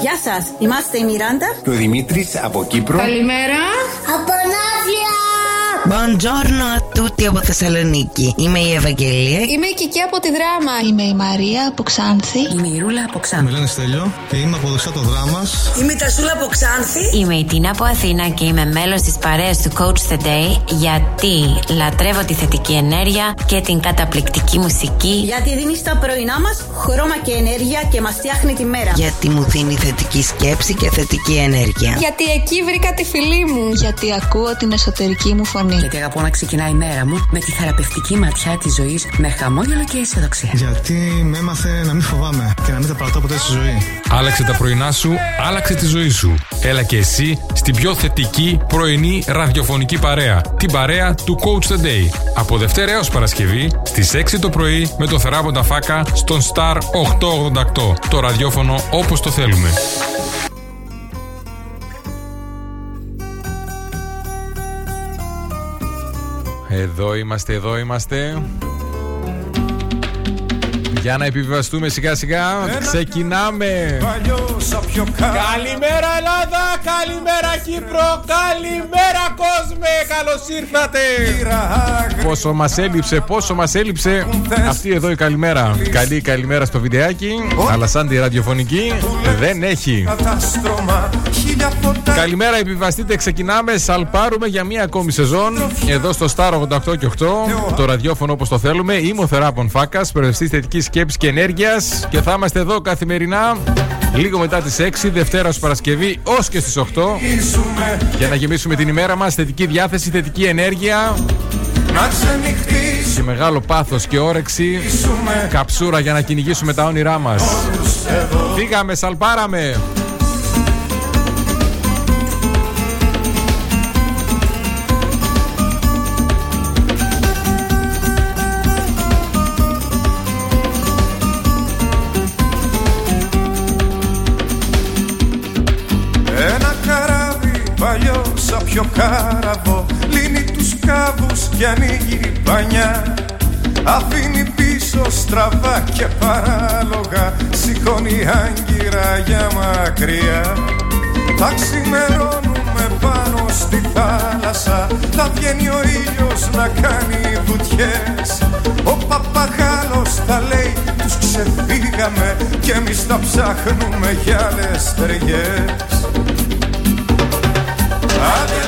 Γεια σας, είμαστε η Μιράντα και ο Δημήτρης από Κύπρο. Καλημέρα. Από Ναύλια. Buongiorno a tutti από Θεσσαλονίκη. Είμαι η Ευαγγελία. Είμαι η Κική από τη Δράμα. Είμαι η Μαρία από Ξάνθη. Είμαι η Ρούλα από Ξάνθη. Με λένε Στέλιο και είμαι από δεξιά το δράμα. Είμαι η Τασούλα από Ξάνθη. Είμαι η Τίνα από Αθήνα και είμαι μέλος της παρέας του Coach the Day γιατί λατρεύω τη θετική ενέργεια και την καταπληκτική μουσική. Γιατί δίνει στα πρωινά μας χρώμα και ενέργεια και μας φτιάχνει τη μέρα. Γιατί μου δίνει θετική σκέψη και θετική ενέργεια. Γιατί εκεί βρήκα τη φιλή μου. Γιατί ακούω την εσωτερική μου φωνή. Γιατί αγαπώ να ξεκινάει η μέρα μου με τη θεραπευτική ματιά της ζωής με χαμόγελο και αισιοδοξία. Γιατί με έμαθε να μην φοβάμαι και να μην τα παρατώ ποτέ στη ζωή. Άλλαξε τα πρωινά σου, άλλαξε τη ζωή σου. Έλα και εσύ στην πιο θετική πρωινή ραδιοφωνική παρέα. Την παρέα του Coach the Day. Από Δευτέρα έως Παρασκευή στις 6 το πρωί με το θεράποντα φάκα στον Star 888. Το ραδιόφωνο όπως το θέλουμε. Εδώ είμαστε, εδώ είμαστε. Για να επιβιβαστούμε σιγά σιγά. Ξεκινάμε. Καλημέρα Ελλάδα, καλημέρα Κύπρο, καλημέρα κόσμε, καλώς ήρθατε. Πόσο μας έλειψε, πόσο μας έλειψε αυτή εδώ η καλημέρα. Καλή καλημέρα στο βιντεάκι, αλλά σαν τη ραδιοφωνική δεν έχει. Καλημέρα, επιβαστείτε, ξεκινάμε, σαλπάρουμε για μία ακόμη σεζόν. Εδώ στο Star 88 και 8, το ραδιόφωνο όπως το θέλουμε. Είμαι ο Θεράπων Φάκας, προευστής θετικής σκέψης και ενέργειας. Και θα είμαστε εδώ καθημερινά λίγο μετά τις 6 Δευτέρα ως Παρασκευή ως και στις 8 για να γεμίσουμε την ημέρα μας θετική διάθεση, θετική ενέργεια. Και μεγάλο πάθος και όρεξη. Καψούρα για να κυνηγήσουμε τα όνειρά μας. Φύγαμε, σαλπάραμε σαν πιο κάραβο Λύνει τους κάβους και ανοίγει πανιά Αφήνει πίσω στραβά και παράλογα Σηκώνει άγκυρα για μακριά. Θα ξημερώνουμε πάνω στη θάλασσα Θα βγαίνει ο ήλιος να κάνει βουτιές. Ο παπαγάλος θα λέει τους ξεφύγαμε Και εμείς θα ψάχνουμε για άλλες ταιριές Άντε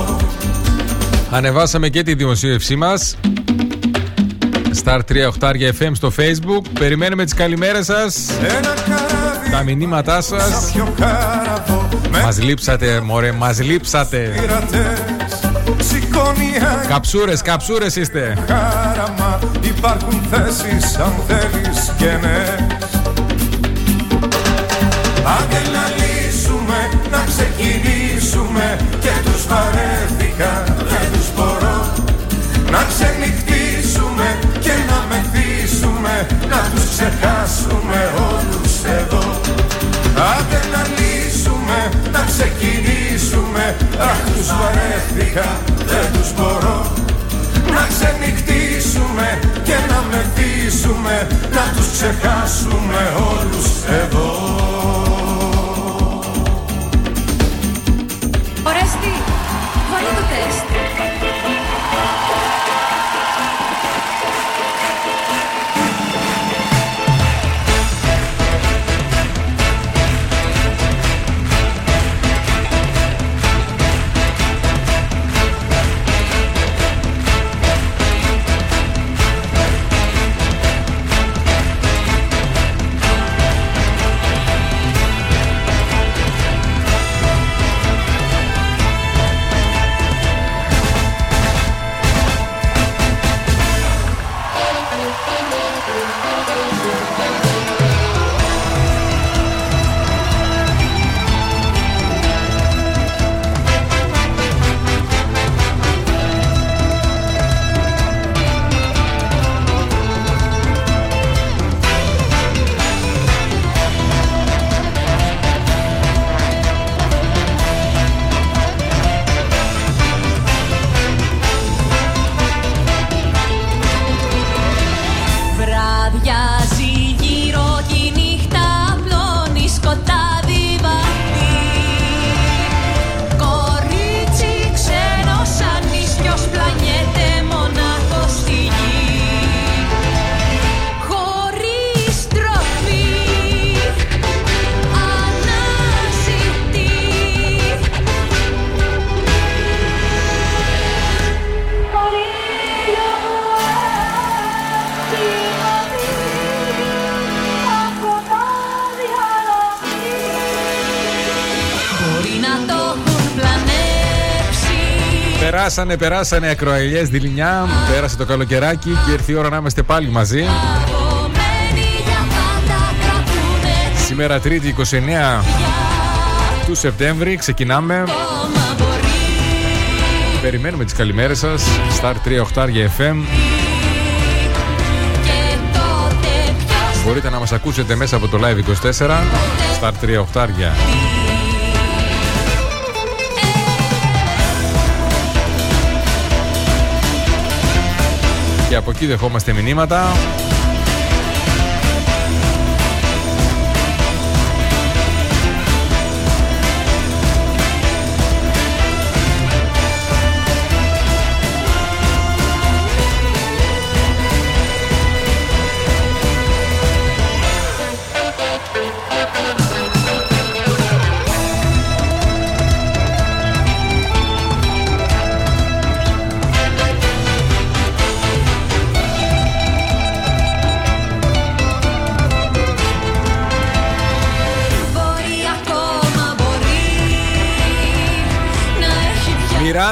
Ανεβάσαμε και τη δημοσίευσή μας. Star 3 FM στο facebook. Περιμένουμε τις καλημέρες σας. Τα μηνύματά σας. Μας λείψατε μωρέ, μας λείψατε. Καψούρες, καψούρες είστε. Χάραμα. Υπάρχουν θέσεις αν θέλεις και ναι. Άντε να λύσουμε, να ξεκινήσουμε. Και τους βαρέθηκα, ξενυχτήσουμε και να μεθύσουμε Να τους ξεχάσουμε όλους εδώ. Άντε να λύσουμε, να ξεκινήσουμε Αχ τους βαρέθηκα, δεν τους μπορώ. Να ξενυχτήσουμε και να μεθύσουμε Να τους ξεχάσουμε όλους εδώ Περάσανε, περάσανε ακροαιλιές δειλινιά. Πέρασε το καλοκαιράκι και ήρθε η ώρα να είμαστε πάλι μαζί. Απομένει για πάντα κρατούνε. Σήμερα Τρίτη 29 του Σεπτέμβρη ξεκινάμε. Ακόμα μπορεί. Περιμένουμε τις καλημέρες σας. Star 3 οχτάρια FM και τότε ποιος Μπορείτε να μας ακούσετε μέσα από το Live 24 Star 3 οχτάρια από εκεί δεχόμαστε μηνύματα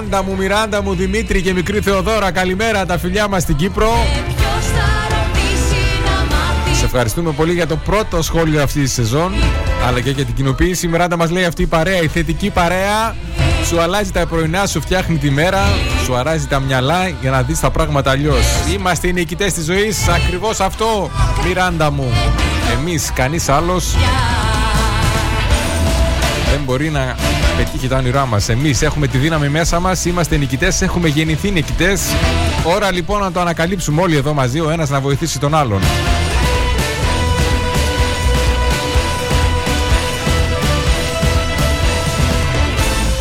Μιράντα μου, Μιράντα μου, Δημήτρη και μικρή Θεοδόρα Καλημέρα τα φιλιά μας στην Κύπρο Ποιος θα ρωτήσει να μάθει; Σε ευχαριστούμε πολύ για το πρώτο σχόλιο αυτής της σεζόν, αλλά και για την κοινοποίηση. Η Μιράντα μας λέει αυτή η παρέα, η θετική παρέα, σου αλλάζει τα πρωινά, σου φτιάχνει τη μέρα, σου αράζει τα μυαλά για να δεις τα πράγματα αλλιώς. Είμαστε οι νικητές της ζωής, ακριβώς αυτό, Μιράντα μου. Εμείς, κανείς άλλος δεν μπορεί να πετύχει τα όνειρά μας. Εμείς έχουμε τη δύναμη μέσα μας, είμαστε νικητές, έχουμε γεννηθεί νικητές. Ώρα λοιπόν να το ανακαλύψουμε όλοι εδώ μαζί, ο ένας να βοηθήσει τον άλλον.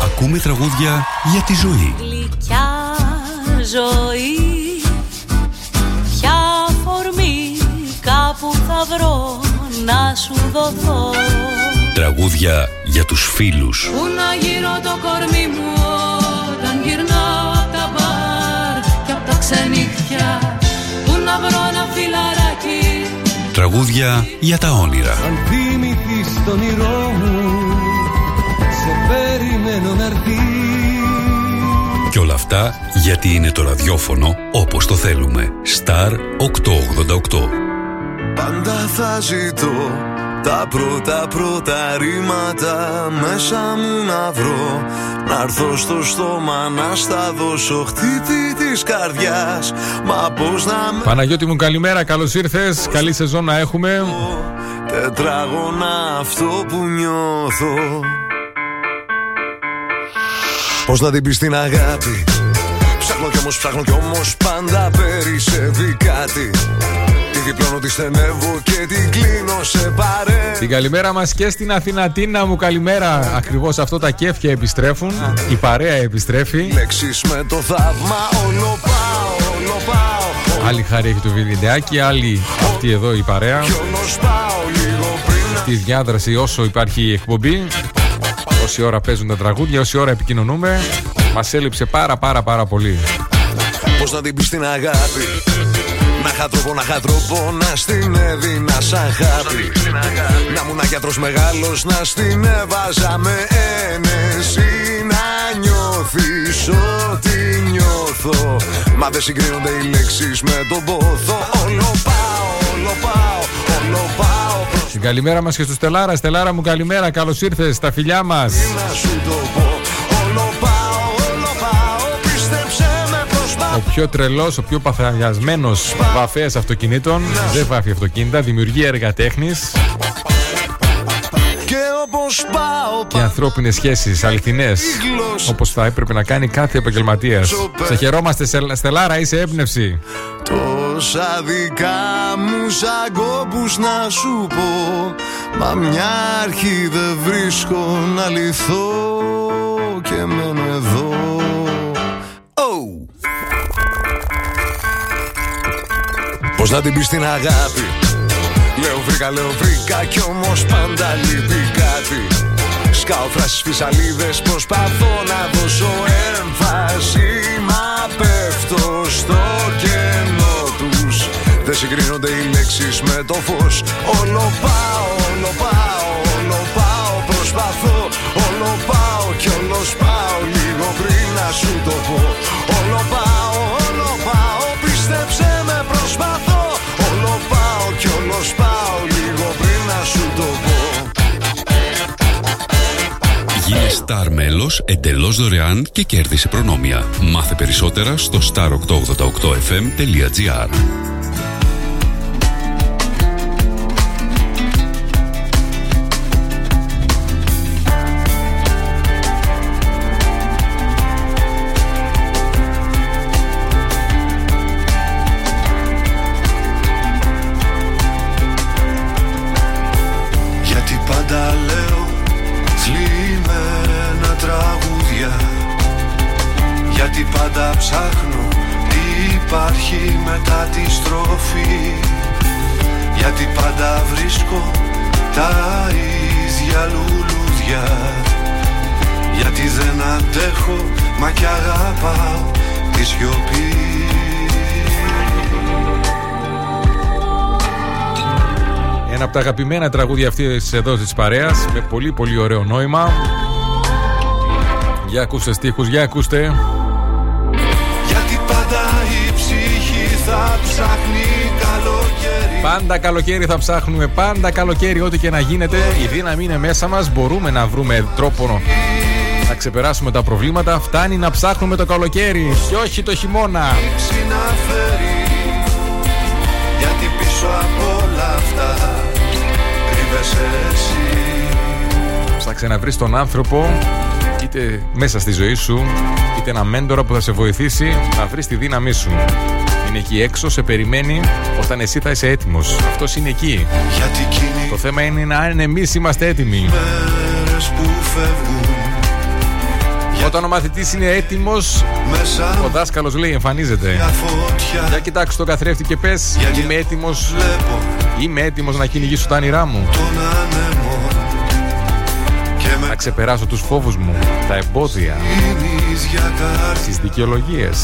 Ακούμε τραγούδια για τη ζωή. Γλυκιά ζωή Ποια φορμή κάπου θα βρω να σου δοθώ Τραγούδια για τους φίλους. Πού να γύρω το κορμί μου όταν γυρνάω απ' τα μπαρ και απ' τα ξενύχια Πού να βρω ένα φιλαράκι Τραγούδια για τα όνειρα. Αν θυμηθείς το όνειρό μου Σε περιμένω να έρθει Και όλα αυτά γιατί είναι το ραδιόφωνο όπως το θέλουμε. Star 888. Πάντα θα ζητώ τα πρώτα πρώτα ρήματα μέσα μου να βρω. Να έρθω στο στόμα να στα δώσω. Χτύπη της καρδιάς Μα πώς να με Παναγιώτη μου καλημέρα, καλώς ήρθες, καλή σεζόν να έχουμε. Τετράγωνα αυτό που νιώθω. Πώς να την πεις την αγάπη; Ψάχνω κι όμως, ψάχνω κι όμως πάντα περισσεύει κάτι. Τη διπλώνω, τη στενεύω και την κλείνω σε παρέ. Την καλημέρα μας και στην Αθηνατίνα μου καλημέρα. Ακριβώς αυτό τα κέφια επιστρέφουν. Η παρέα επιστρέφει. Λέξεις με το θαύμα όλο πάω, όλο πάω. Άλλη χάρη έχει το βιντεάκι Άλλη αυτή εδώ η παρέα. Κι όλος πάω λίγο πριν. Στη διάδραση όσο υπάρχει η εκπομπή Όση ώρα παίζουν τα τραγούδια Όση ώρα επικοινωνούμε Μας έλειψε πάρα πάρα πάρα πολύ. Πώς να την πεις την αγάπη Να είχα τρόπο, να είχα τρόπο Να στην έδινα σαν χάπη Να ήμουν γιατρός μεγάλος Να στην έβαζα με ένεση. Να νιώθεις ό,τι νιώθω. Μα δεν συγκρίνονται οι λέξεις με τον πόθο. Όλο πάω, όλο πάω, όλο πάω. Προς Την καλημέρα μας και στο Στελάρας. Στελάρα μου καλημέρα, καλώς ήρθες στα φιλιά μας. Να σου το πω Ο πιο τρελός, ο πιο παθιασμένος βαφέας αυτοκινήτων Δεν βάφει αυτοκίνητα, δημιουργεί έργα τέχνης Και όπως πάω και ανθρώπινες σχέσεις αληθινές όπως θα έπρεπε να κάνει κάθε επαγγελματίας. Σε χαιρόμαστε Σελ- Στελάρα, είσαι έμπνευση. Τόσα δικά μου σαν κόπους να σου πω Μα μια αρχή δεν βρίσκω να λυθώ Και μένω εδώ oh. Πώς να την πεις την αγάπη; Λέω βρήκα, λέω βρήκα Κι όμως πάντα λείπει κάτι. Σκάω φράσει φυσαλίδες, Προσπαθώ να δώσω έμφαση. Μα πέφτω στο κενό τους. Δεν συγκρίνονται οι λέξεις με το φως. Όλο πάω, όλο πάω, όλο πάω Προσπαθώ, όλο πάω Κι όλος πάω λίγο πριν να σου το πω. Όλο πάω Σταρ μέλος εντελώς δωρεάν και κέρδισε προνόμια. Μάθε περισσότερα στο star888fm.gr μετά τη στροφή Γιατί πάντα βρίσκω τα ίδια λουλούδια Γιατί δεν αντέχω μα κι αγαπάω τη σιωπή Ένα από τα αγαπημένα τραγούδια αυτής εδώ της παρέας με πολύ πολύ ωραίο νόημα. Για ακούστε στίχους, για ακούστε. Ψάχνει καλοκαίρι Πάντα καλοκαίρι θα ψάχνουμε, πάντα καλοκαίρι ό,τι και να γίνεται. Η δύναμη είναι μέσα μας, μπορούμε να βρούμε τρόπο να ξεπεράσουμε τα προβλήματα. Φτάνει να ψάχνουμε το καλοκαίρι και όχι το χειμώνα. να φέρει Γιατί πίσω από όλα αυτά κρύβεσαι εσύ Ψάξε να βρεις τον άνθρωπο είτε μέσα στη ζωή σου είτε ένα μέντορα που θα σε βοηθήσει να βρεις τη δύναμή σου. Είναι εκεί έξω, σε περιμένει όταν εσύ θα είσαι έτοιμος. Αυτός είναι εκεί. Γιατί εκείνοι Το θέμα είναι να αν εμείς είμαστε έτοιμοι. μέρες που φεύγουν Όταν ο μαθητής είναι έτοιμος, Μέσα ο δάσκαλος λέει εμφανίζεται. μια φωτιά Για κοιτάξου τον καθρέφτη και πες Γιατί Είμαι έτοιμος Βλέπω Είμαι έτοιμος να κυνηγήσω τα όνειρά μου τον ανέμο Και με Να ξεπεράσω τους φόβους μου Τα εμπόδια κλείνεις για καρδιά Τις δικαιολογίες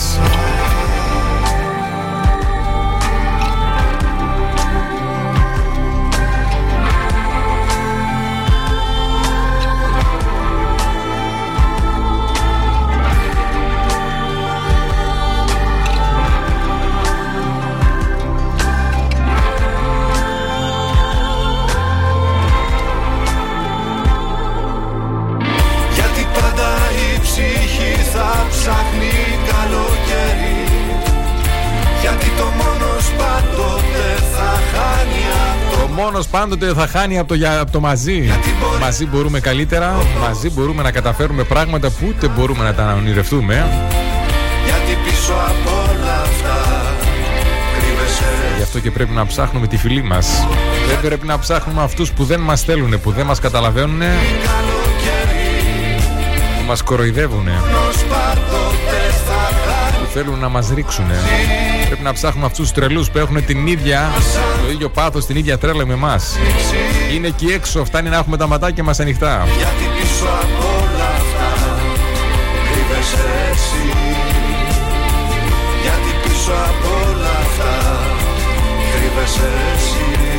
από Το μόνος πάντοτε θα χάνει από το, για- από το μαζί. Μαζί μπορούμε καλύτερα Μαζί μπορούμε να καταφέρουμε πράγματα που ούτε μπορούμε να τα ονειρευτούμε. Γιατί πίσω από όλα αυτά κρύβεσαι. Γι' αυτό και πρέπει να ψάχνουμε τη φιλή μας. Δεν πρέπει να ψάχνουμε αυτούς που δεν μας θέλουν Που δεν μας καταλαβαίνουν καλοκαίρι Που μας κοροϊδεύουν Μόνος πάντοτε θα χάνει Που θέλουν να μας ρίξουν Πρέπει να ψάχνουμε αυτούς τους τρελούς που έχουν την ίδια Το ίδιο πάθος, την ίδια τρέλα με εμάς. Είναι εκεί έξω, φτάνει να έχουμε τα ματάκια μας ανοιχτά. Γιατί πίσω από όλα αυτά κρύβεσαι εσύ. Γιατί πίσω από όλα αυτά κρύβεσαι εσύ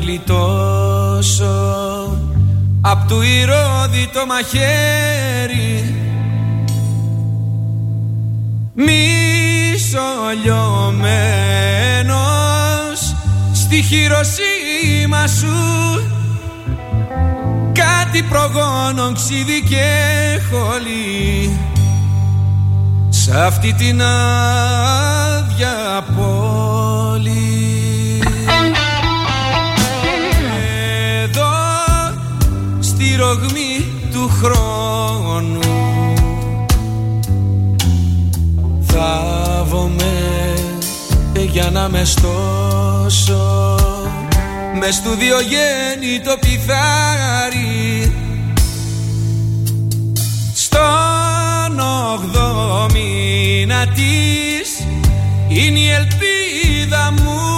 γλιτώσω. Απ' του ηρώδη το μαχαίρι. Μισολιωμένος στη χειροσύμα σου. Κάτι προγόνων ξύδι και χολή. Σ' αυτή την στη ρογμή του χρόνου. Θάβομαι για να με στώσω. Μες με στου διογέννη το πιθάρι στον ογδό μήνα της είναι η ελπίδα μου. σχεδόν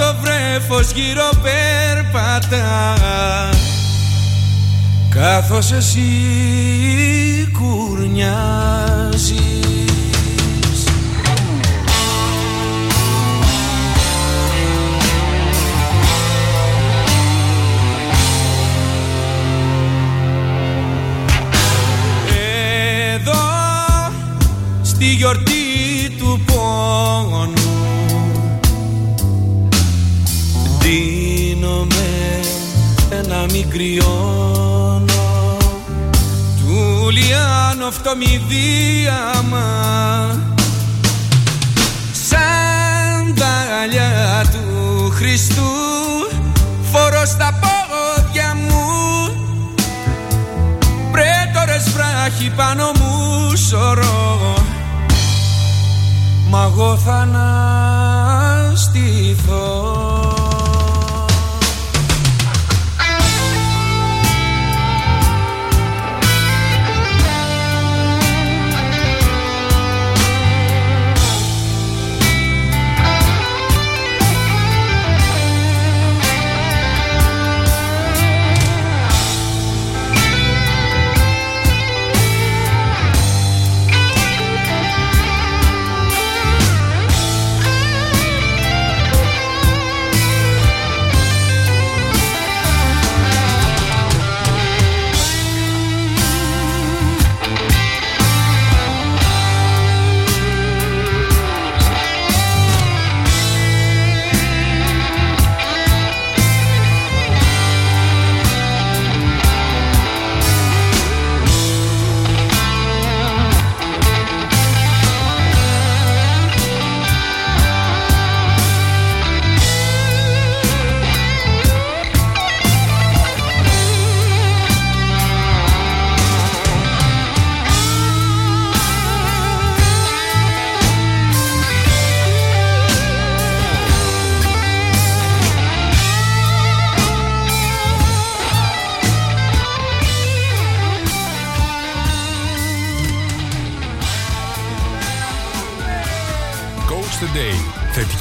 το βρέφος γύρω περπατά. Καθώς εσύ κουρνιάζεις Εδώ στη γιορτή να μην κρυώνω. Του λιάνω αυτό μη δίαμα. Σανταλιά του Χριστού Φορώ στα πόδια μου. Πρέτορες βράχοι πάνω μου σωρώ. Μα εγώ θα αναστηθώ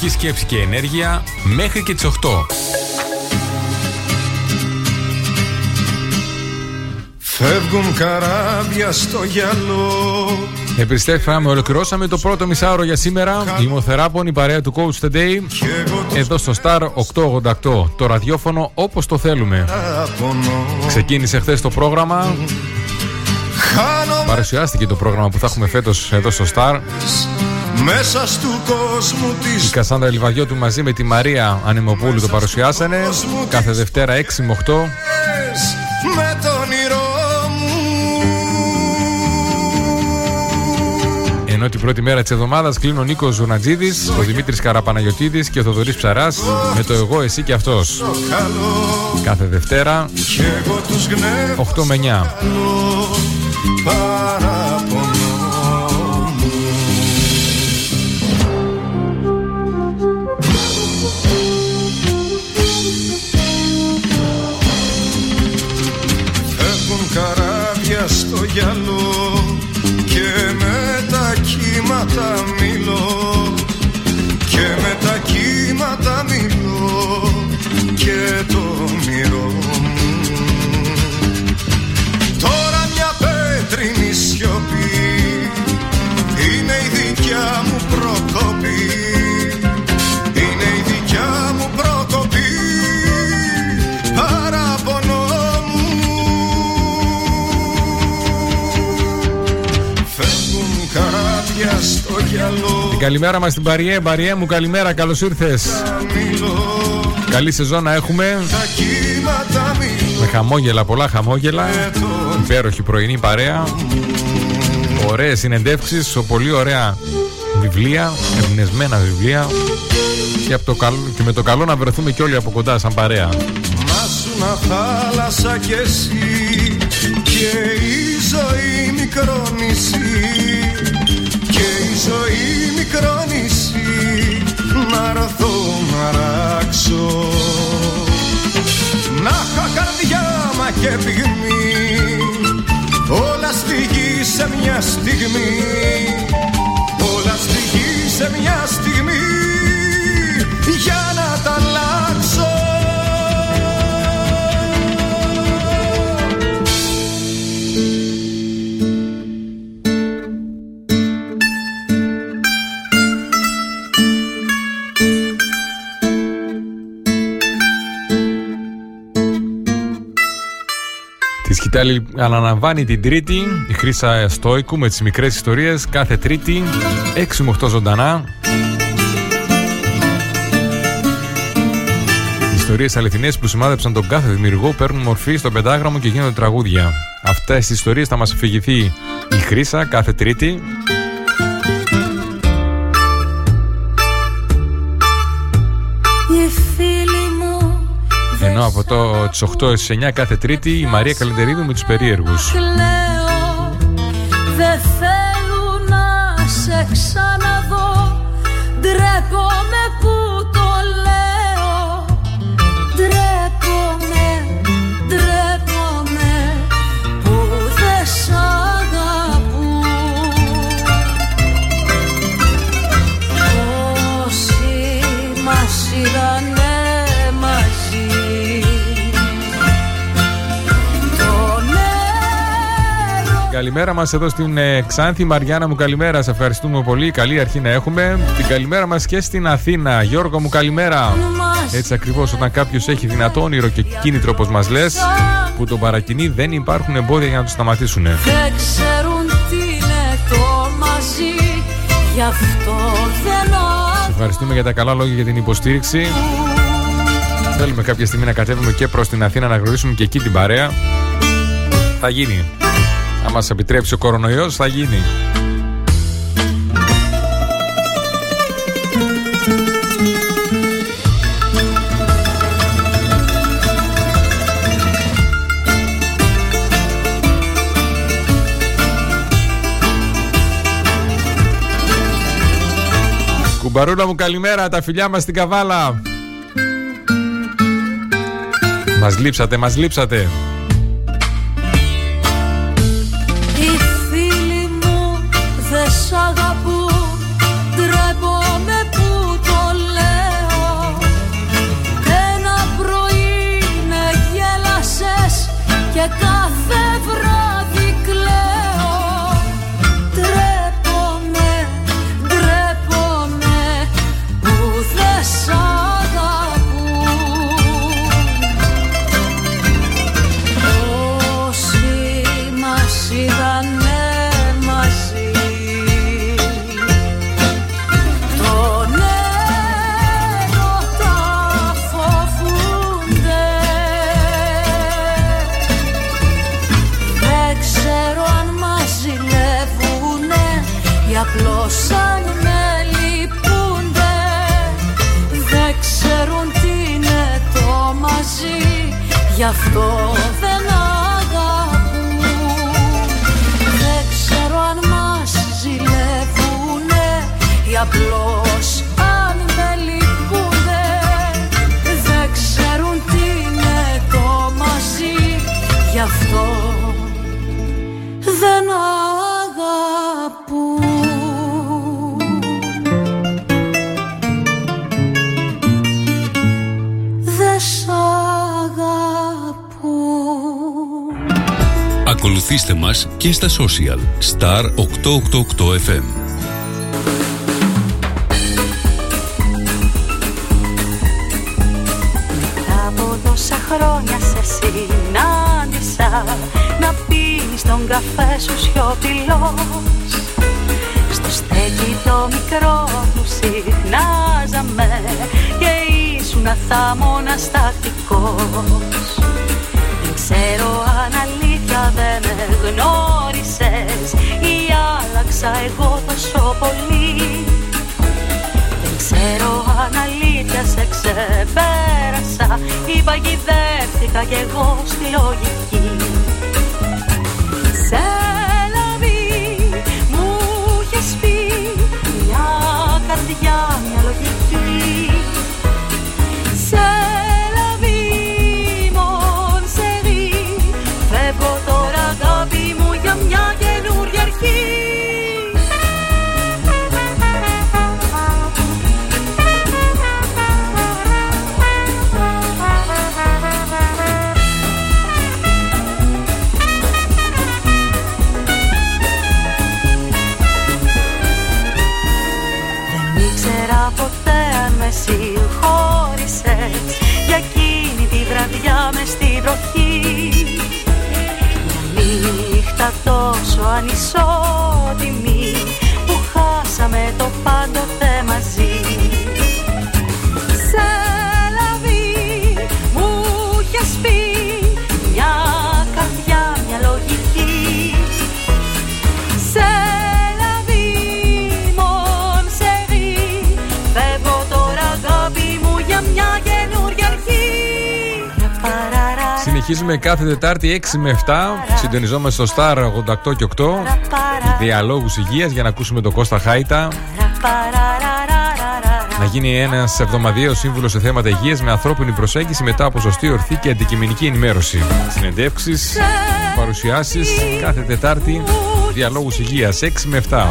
Θετική σκέψη και ενέργεια μέχρι και τις 8. Φεύγουν καράβια στο γυαλό Επιστρέφαμε, ολοκληρώσαμε το πρώτο μισάωρο για σήμερα. Είμαι ο Θεράπων, η παρέα του Coach the Day. Εδώ στο Star 888. Το ραδιόφωνο όπως το θέλουμε. Ξεκίνησε χθες το πρόγραμμα. Παρουσιάστηκε το πρόγραμμα που θα έχουμε φέτος εδώ στο Star. Μέσα στου κόσμου Η της Κασάνδρα Λιβαγιώτου μαζί με τη Μαρία Ανεμοπούλου το παρουσιάσανε. Κάθε Δευτέρα 6 με 8. με το όνειρό μου Ενώ την πρώτη μέρα της εβδομάδας κλείνει ο Νίκος Ζουνατζίδη, ο Δημήτρης Καραπαναγιοτήδη και ο Θοδωρής Ψαράς με το Εγώ, Εσύ και Αυτός. καλό Κάθε Δευτέρα Κι εγώ τους γνεύω 8 με 9. Στο γυαλό και με τα κύματα μιλώ. Και με τα κύματα μιλώ και το καλημέρα μας στην Παριέ. Παριέ μου, καλημέρα, καλώς ήρθες. μιλώ Καλή σεζόν να έχουμε. τα κύματα μιλώ Με χαμόγελα, πολλά χαμόγελα. Υπέροχη πρωινή παρέα. Ωραίες συνεντεύξεις, πολύ ωραία βιβλία, εμπνευσμένα βιβλία. Και, από το καλό, και με το καλό να βρεθούμε κι όλοι από κοντά σαν παρέα. Μάσουνα θάλασσα κι εσύ και η ζωή μικρό νησί και η ζωή μικρό νησί να έρθω να ράξω να είχα καρδιά μα και πυγμή όλα στη σε μια στιγμή. Όλα στη γη σε μια στιγμή για να τα σκητάλη αναλαμβάνει την Τρίτη η Χρύσα Στόικου με τις μικρές ιστορίες κάθε Τρίτη 6 με 8 ζωντανά. Οι ιστορίες αληθινές που σημάδεψαν τον κάθε δημιουργό παίρνουν μορφή στο πεντάγραμμο και γίνονται τραγούδια. Αυτές τις ιστορίες θα μας αφηγηθεί η Χρύσα κάθε Τρίτη. Από το τις 8 στις 9 κάθε Τρίτη η Μαρία Καλεντερίδου με τους περίεργους. κλαίω Δεν θέλουν να σε ξαναδώ. Ντρέπομαι που το λέω. Ντρέπομαι, ντρέπομαι Που δεν σ' αγαπούν Όσοι μας είδανε μαζί Το νερό Καλημέρα μας εδώ στην ε, Ξάνθη. Μαριάννα μου καλημέρα. Σε ευχαριστούμε πολύ. Καλή αρχή να έχουμε. Την καλημέρα μας και στην Αθήνα. Γιώργο μου καλημέρα. Έτσι ακριβώς όταν κάποιος έχει δυνατό όνειρο και κίνητρο όπως μας λες που τον παρακινεί δεν υπάρχουν εμπόδια για να το σταματήσουν. Δεν ξέρουν τι είναι το μαζί Γι' αυτό δεν Ευχαριστούμε για τα καλά λόγια για την υποστήριξη. Θέλουμε κάποια στιγμή να κατέβουμε και προς την Αθήνα να γνωρίσουμε και εκεί την παρέα. Θα γίνει. Αν μας επιτρέψει ο κορονοϊός θα γίνει. Κουμπαρούλα μου καλημέρα, τα φιλιά μας στην Καβάλα. Μας λείψατε, μας λείψατε. Γι' Ακολουθήστε μας και στα social. Star 888 FM. Από τόσα χρόνια σε συνάντησα Να πίνεις τον καφέ σου σιωπηλός. Στο στέκι το μικρό που συχνάζαμε Και ήσουν θα μοναστατικός Δεν ξέρω αν αλήθεια δεν με γνώρισες Ή άλλαξα εγώ τόσο πολύ. Δεν ξέρω αν αλήθεια σε ξεπέρασα Ή παγιδεύτηκα κι εγώ στη λογική τόσο Συνεχίζουμε κάθε Τετάρτη 6 με 7. Συντονιζόμαστε στο Star 88 και 8. Διαλόγους υγείας για να ακούσουμε τον Κώστα Χάιτα. Να γίνει ένας εβδομαδιαίος σύμβουλος σε θέματα υγείας με ανθρώπινη προσέγγιση μετά από σωστή, ορθή και αντικειμενική ενημέρωση. Συνεντεύξεις, παρουσιάσεις κάθε Τετάρτη. Διαλόγους υγείας 6 με 7.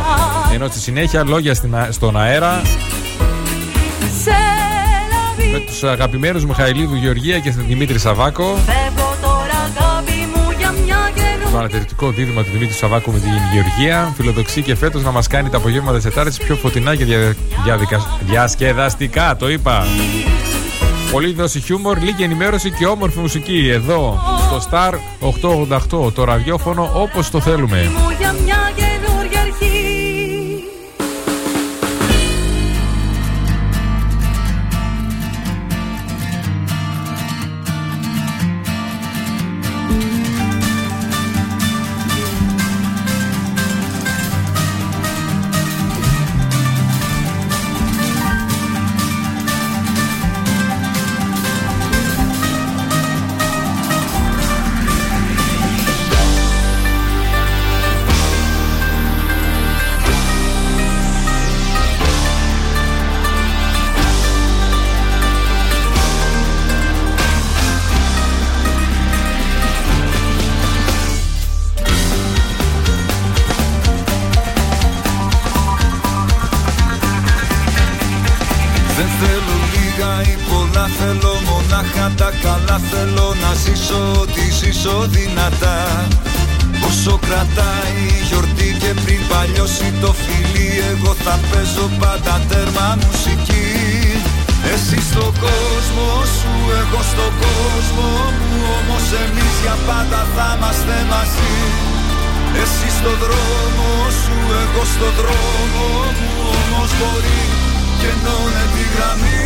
Ενώ στη συνέχεια λόγια στην α- στον αέρα Σε λαβή με τους αγαπημένους Μιχαηλίδου Γεωργία και Δημήτρη Σαβάκο. Καινούργια Το ανατηρητικό δίδυμα του Δημήτρη Σαβάκου με την Γεωργία φιλοδοξεί και φέτος να μας κάνει τα απογεύματα της Τετάρτη πιο φωτεινά και δια, διαδικα- διασκεδαστικά. Το είπα. Πολύ δόση χιούμορ, λίγη ενημέρωση και όμορφη μουσική. Εδώ, στο Star 888, το ραδιόφωνο όπως το θέλουμε. μου για μια κόσμο σου, εγώ στον κόσμο μου Όμως εμείς για πάντα θα είμαστε μαζί. Εσύ στον δρόμο σου, εγώ στον δρόμο μου Όμως μπορεί και ενώνε τη γραμμή.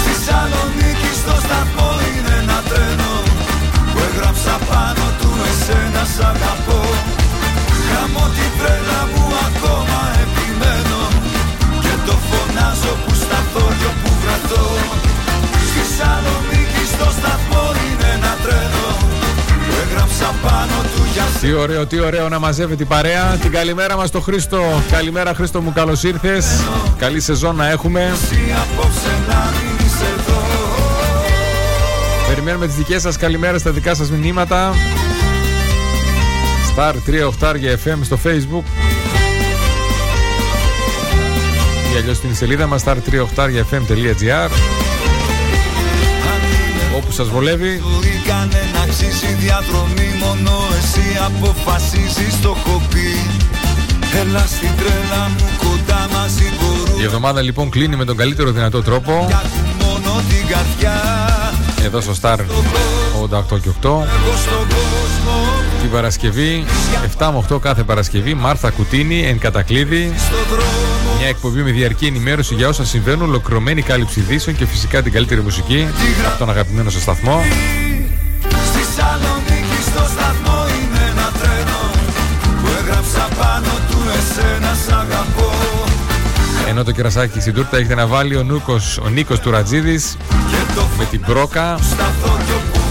Στη Σαλονίκη στο σταθμό είναι ένα τρένο Που έγραψα πάνω του εσένα σ' αγαπώ. Γαμώ την τρέλα μου ακόμα επιμένω. Και το φωνάζω που σταθώ και όπου βρεθώ Στη Σαλονίκη στο σταθμό είναι ένα τρένο Που έγραψα πάνω του για Τι ωραίο, τι ωραίο να μαζεύει την παρέα. Την καλημέρα μας στο Χρήστο. Καλημέρα Χρήστο μου, καλώς ήρθες. Καλή σεζόν να έχουμε. εσύ απόψε να μην είσαι εδώ Περιμένουμε τις δικές σας καλημέρες, τα δικά σας μηνύματα. Star 38 FM στο Facebook. Ή αλλιώς στην σελίδα μας star38fm.gr Όπου σας βολεύει. ζωή κανένα αξίζει διαδρομή Μόνο εσύ αποφασίζεις το έχω πει Έλα στην τρέλα μου κοντά μαζί μπορούμε Η εβδομάδα λοιπόν κλείνει με τον καλύτερο δυνατό τρόπο. Μόνο την καρδιά Εδώ στο Star 88 και 8. Εγώ στον κόσμο Την Παρασκευή, 7 με 8 κάθε Παρασκευή, Μάρθα Κουτίνη, εν κατακλείδη. Στον δρόμο Μια εκπομπή με διαρκή ενημέρωση για όσα συμβαίνουν, ολοκληρωμένη κάλυψη ειδήσεων και φυσικά την καλύτερη μουσική από τον αγαπημένο σας σταθμό. Στη Σαλονίκη στο σταθμό είναι ένα τρένο Που έγραψα πάνω του εσένα σ' αγαπώ Ενώ το κερασάκι στην τούρτα έχετε να βάλει ο, Νούκος, ο Νίκος του Ρατζίδης Και το με την πρόκα.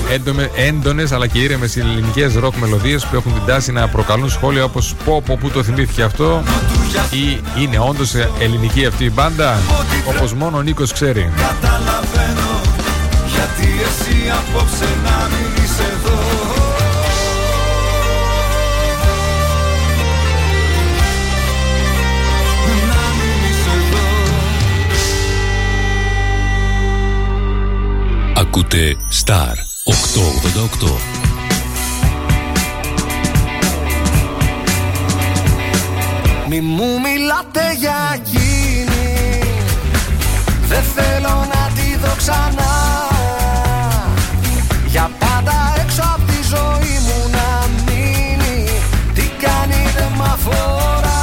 Σταθώ κι όπου Έντομε, έντονες αλλά και ήρεμες ελληνικές ροκ μελωδίες που έχουν την τάση να προκαλούν σχόλια όπως πω πω που το θυμήθηκε αυτό ή είναι όντως ελληνική αυτή η μπάντα όπως μόνο ο Νίκος ξέρει. καταλαβαίνω Γιατί εσύ απόψε να μην είσαι εδώ. Να μην είσαι εδώ. Ακούτε Star 888. Μη μου μιλάτε για εκείνη. Δεν θέλω να τη δω ξανά. Για πάντα έξω από τη ζωή μου να μείνει. Τι κάνει δεν μ' αφορά.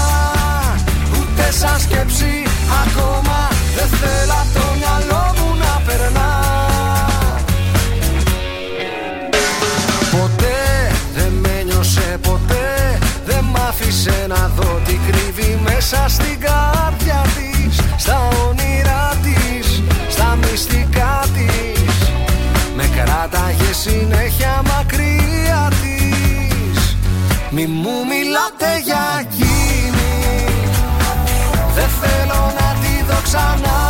Ούτε σαν σκέψη ακόμα δεν θέλω μέσα στην καρδιά της Στα όνειρά της, στα μυστικά της. Με κράταγε συνέχεια μακριά της. Μη μου μιλάτε για εκείνη. Δεν θέλω να τη δω ξανά.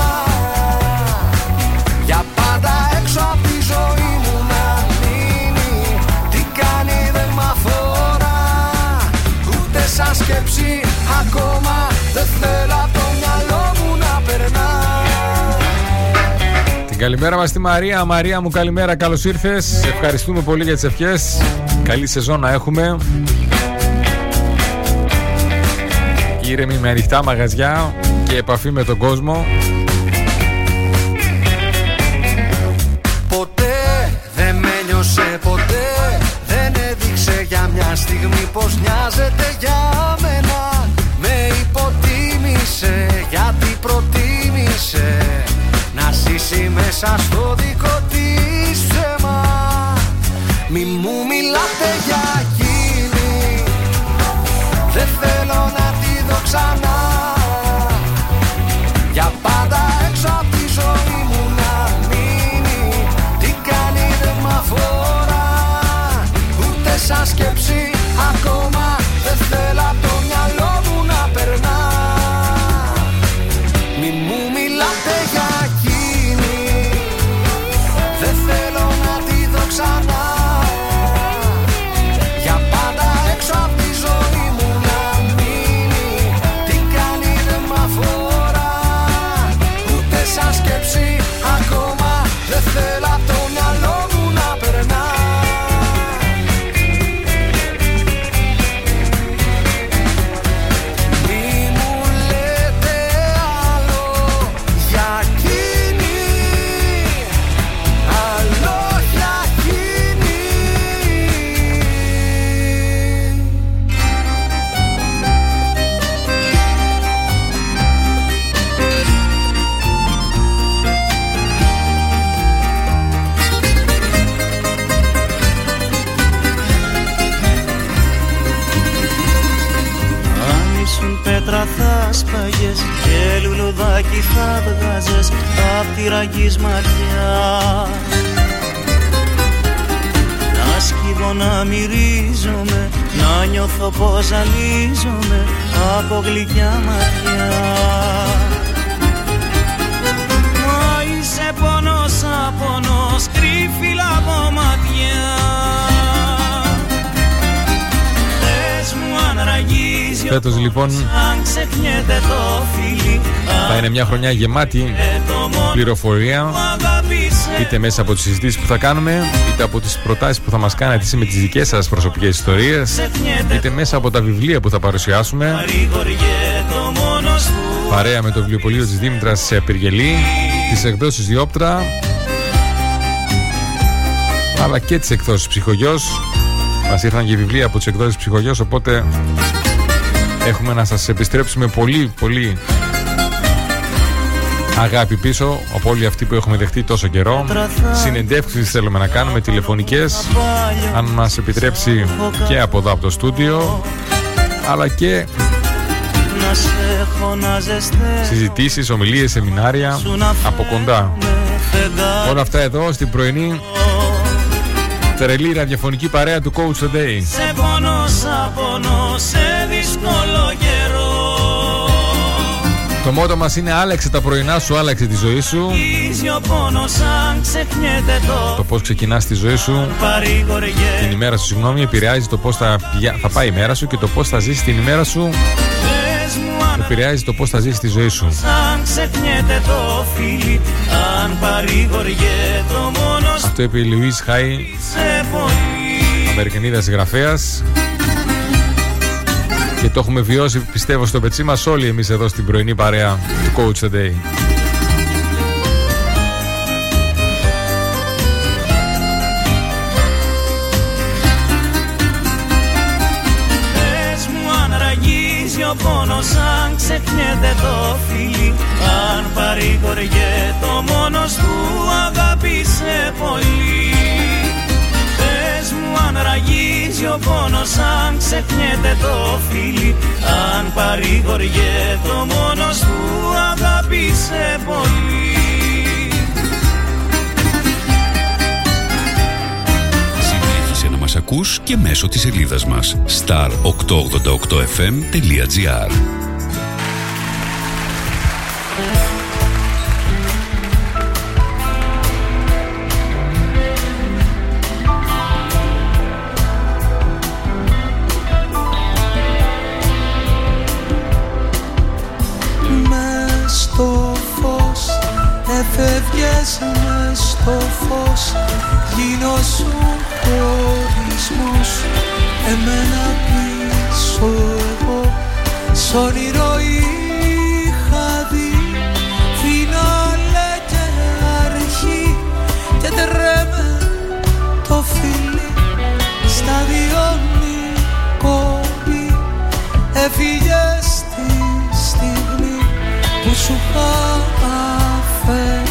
Καλημέρα μας στη Μαρία. Μαρία μου καλημέρα, καλώς ήρθες. Ευχαριστούμε πολύ για τις ευχές. Καλή σεζόν να έχουμε. Ήρεμη με ανοιχτά μαγαζιά και επαφή με τον κόσμο. Ποτέ δεν με νιώσε ποτέ Δεν έδειξε για μια στιγμή πως νοιάζεται για μένα Με υποτίμησε γιατί προτίμησε Να ζήσει μέσα στο δικό της ψέμα Μη μου μιλάτε για εκείνη Δεν θέλω να τη δω ξανά. Για πάντα έξω από τη ζωή μου να μείνει. Τι κάνει δεν μ' αφορά. Ούτε σαν σκέψη ακόμα και λουλουδάκι θα βγάζες απ' τη ραγής ματιά. Να σκύβω να μυρίζομαι, να νιώθω πως ζαλίζομαι από γλυκιά ματιά ραγίζει ο Φέτος λοιπόν αν ξεχνιέται το φίλι θα είναι μια χρονιά γεμάτη πληροφορία είτε μέσα από τις συζητήσεις που θα κάνουμε είτε από τις προτάσεις που θα μας κάνετε εσείς με τις δικές σας προσωπικές ιστορίες είτε μέσα από τα βιβλία που θα παρουσιάσουμε. Παρηγοριέτο μόνος του παρέα με το βιβλιοπωλείο της Δήμητρας σε Πυργελή τις εκδόσεις Διόπτρα αλλά και τις εκδόσεις Ψυχογιός. Μας ήρθαν και βιβλία από τις εκδόσεις Ψυχογιός οπότε έχουμε να σας επιστρέψουμε πολύ πολύ αγάπη πίσω από όλοι αυτοί που έχουμε δεχτεί τόσο καιρό. Συνεντεύξεις θέλουμε να κάνουμε τηλεφωνικές αν μας επιτρέψει και από εδώ από το στούντιο αλλά και να σε έχω να ζεσταίνω συζητήσεις, ομιλίες, σεμινάρια από κοντά. Όλα αυτά εδώ στην πρωινή τρελή ραδιοφωνική παρέα του Coach Today Σε πόνο σαν πόνο, σε δύσκολο καιρό. Το μότο μας είναι άλλαξε τα πρωινά σου, άλλαξε τη ζωή σου Ίζει ο πόνος αν ξεχνιέται το Το πώς ξεκινάς τη ζωή σου. παρηγοριέ. Την ημέρα σου, συγγνώμη, επηρεάζει το πώς θα, πηγα- θα πάει η μέρα σου Και το πώς θα ζήσει την ημέρα σου. Πες μου αν επηρεάζει το πώς θα ζήσει τη ζωή σου. αν ξεχνιέται το φίλι Αν παρηγοριέ το μόνος Αυτός είπε η Λουίς Χάι, σε πολύ Αμερικανίδας συγγραφέα. Και το έχουμε βιώσει, πιστεύω, στο πετσί μας όλοι εμείς εδώ στην πρωινή παρέα του Coach Today. Πες μου αν ραγίζει ο πόνος αν ξεχνιέται το φίλι Αν παρηγοριέ το μόνος του αγάπησε πολύ. Πες μου αν ραγίζει ο πόνος αν ξεχνιέται το φίλι. Αν παρηγοριέ το μόνος του αγάπησε πολύ. Συνέχισε να μας ακούς και μέσω της σελίδας μας. star888fm.gr Έφυγες μες στο φως Γίνωσουν χωρισμός Εμένα πίσω εγώ Σ' όνειρο είχα δει. Φινάλε και αρχή Και τρέμε το φίλι Στα δυο κόμπι Έφυγες τη στιγμή που σου είχα αφαιθεί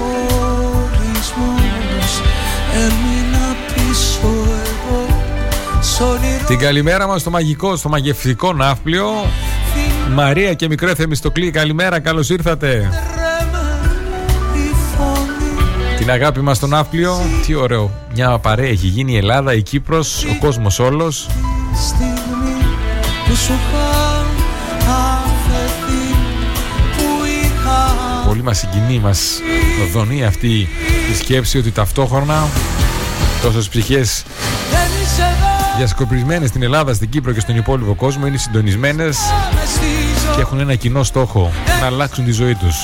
Έγινες χωρισμός Έμεινα πίσω εγώ Σ' όνειρο Την καλημέρα μας στο μαγικό, στο μαγευτικό ναύπλιο. Μαρία και μικρό Θεμιστοκλή, καλημέρα, καλώς ήρθατε. η φωνή Την αγάπη μας στο ναύπλιο, τι ωραίο. Μια παρέα έχει γίνει η Ελλάδα, η Κύπρος, ο κόσμος όλος. στιγμή που σου είχα αφαιθεί Που είχα Πολύ μας συγκινεί, μας δονεί αυτή η σκέψη ότι ταυτόχρονα τόσες ψυχές Δεν είσαι εδώ διασκοπισμένες στην Ελλάδα, στην Κύπρο και στον υπόλοιπο κόσμο είναι συντονισμένες μες στη ζωή και έχουν ένα κοινό στόχο να αλλάξουν τη ζωή τους.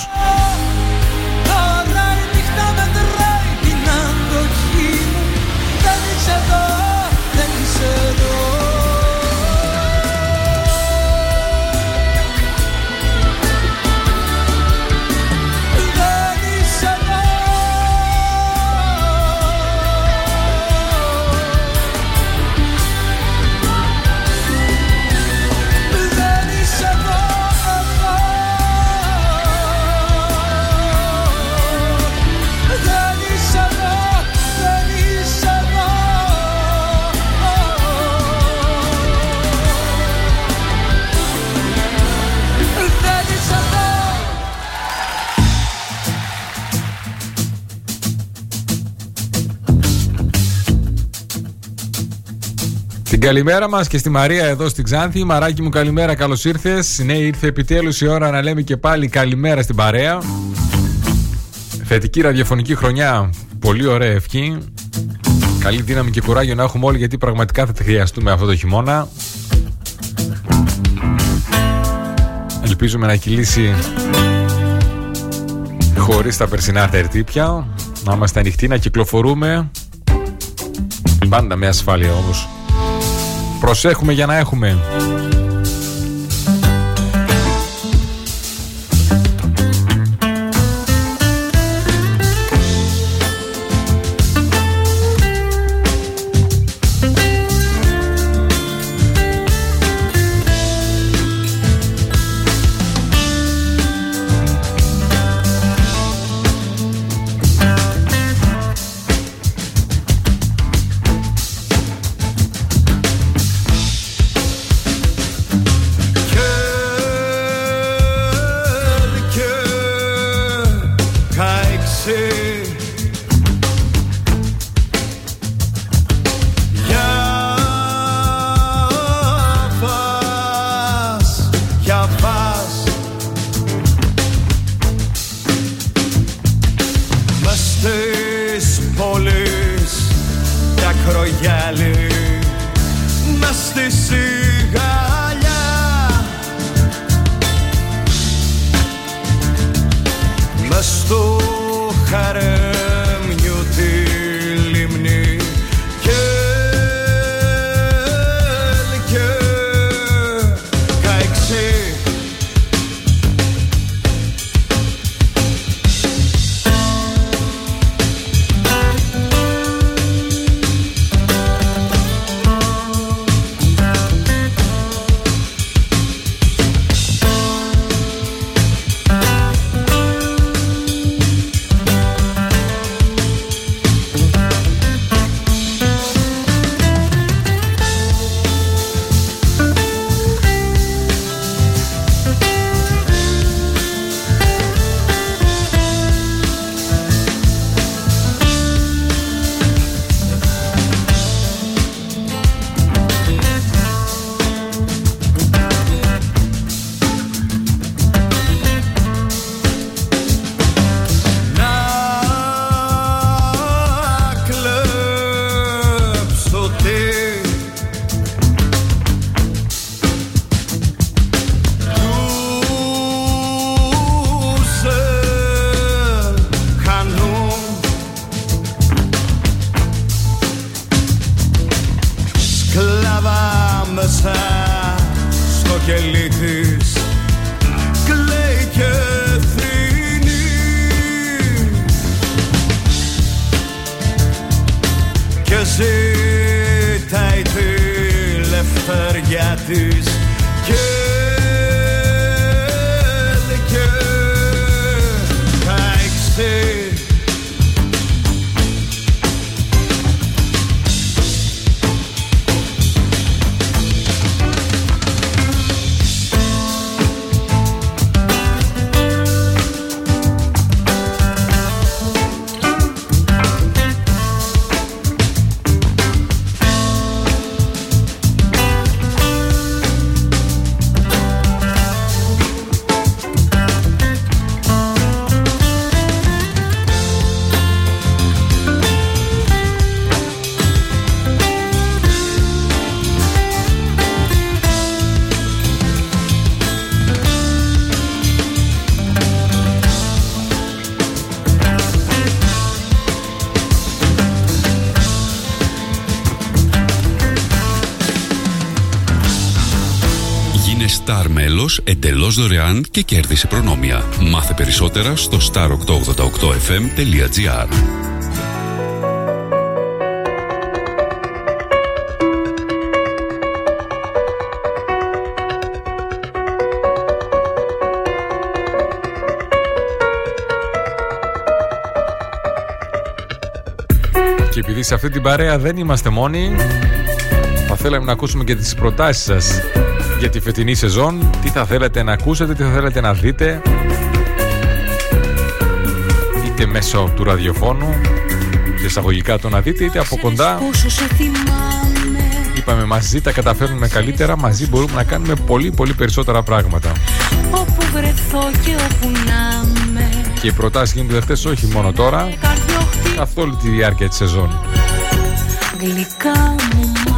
Καλημέρα μας και στη Μαρία εδώ στην Ξάνθη. Μαράκι μου καλημέρα, καλώς ήρθες. Ναι, ήρθε επιτέλους η ώρα να λέμε και πάλι καλημέρα στην παρέα. Θετική ραδιοφωνική χρονιά, πολύ ωραία ευχή. Καλή δύναμη και κουράγιο να έχουμε όλοι γιατί πραγματικά θα τη χρειαστούμε αυτό το χειμώνα. Ελπίζουμε να κυλήσει χωρίς τα περσινά τερτύπια. Να είμαστε ανοιχτοί, να κυκλοφορούμε. Πάντα με ασφάλεια όμως. Προσέχουμε για να έχουμε. Εντελώς δωρεάν και κέρδισε προνόμια. Μάθε περισσότερα στο star888fm.gr Και επειδή σε αυτή την παρέα δεν είμαστε μόνοι, θα θέλαμε να ακούσουμε και τις προτάσεις σας για τη φετινή σεζόν. Τι θα θέλετε να ακούσετε, τι θα θέλετε να δείτε. Είτε μέσω του ραδιοφώνου, είτε εισαγωγικά το να δείτε, είτε από κοντά. Πόσο σε θυμάμαι Είπαμε μαζί τα καταφέρνουμε καλύτερα, μαζί μπορούμε να κάνουμε πολύ πολύ περισσότερα πράγματα. Όπου βρεθώ και όπου να με Και οι προτάσεις γίνονται αυτές όχι μόνο τώρα, Καρδιοχτή καθ' όλη τη διάρκεια της σεζόν. γλυκά μου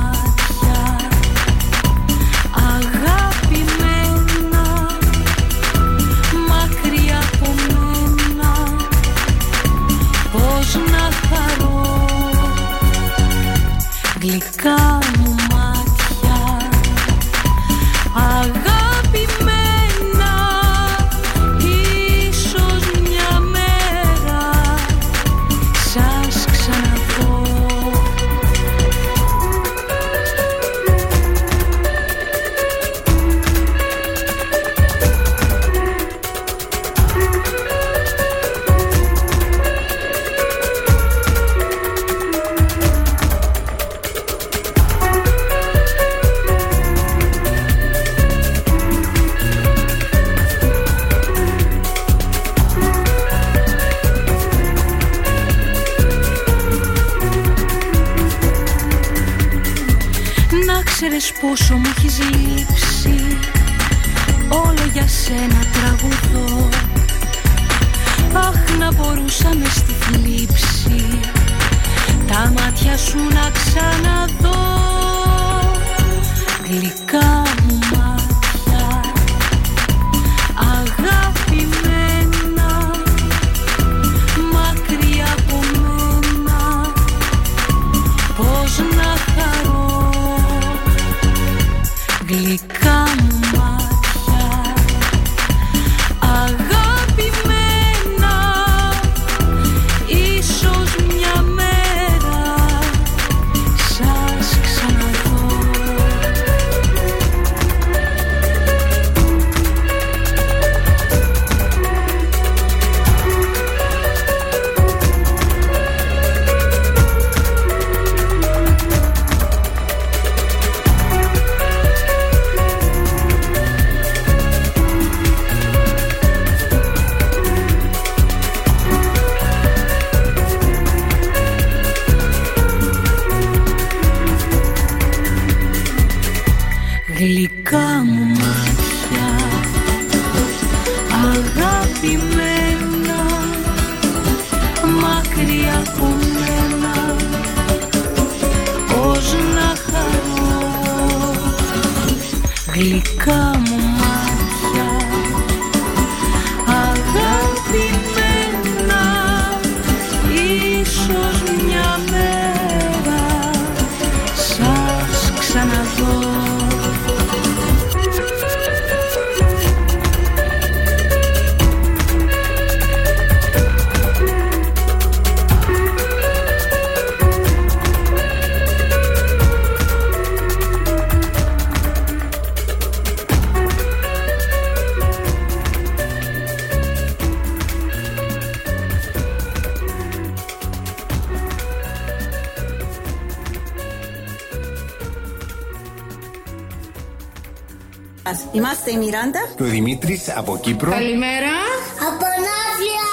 Είμαστε η Μιράντα και ο Δημήτρης από Κύπρο. Καλημέρα. Από Ναύλια.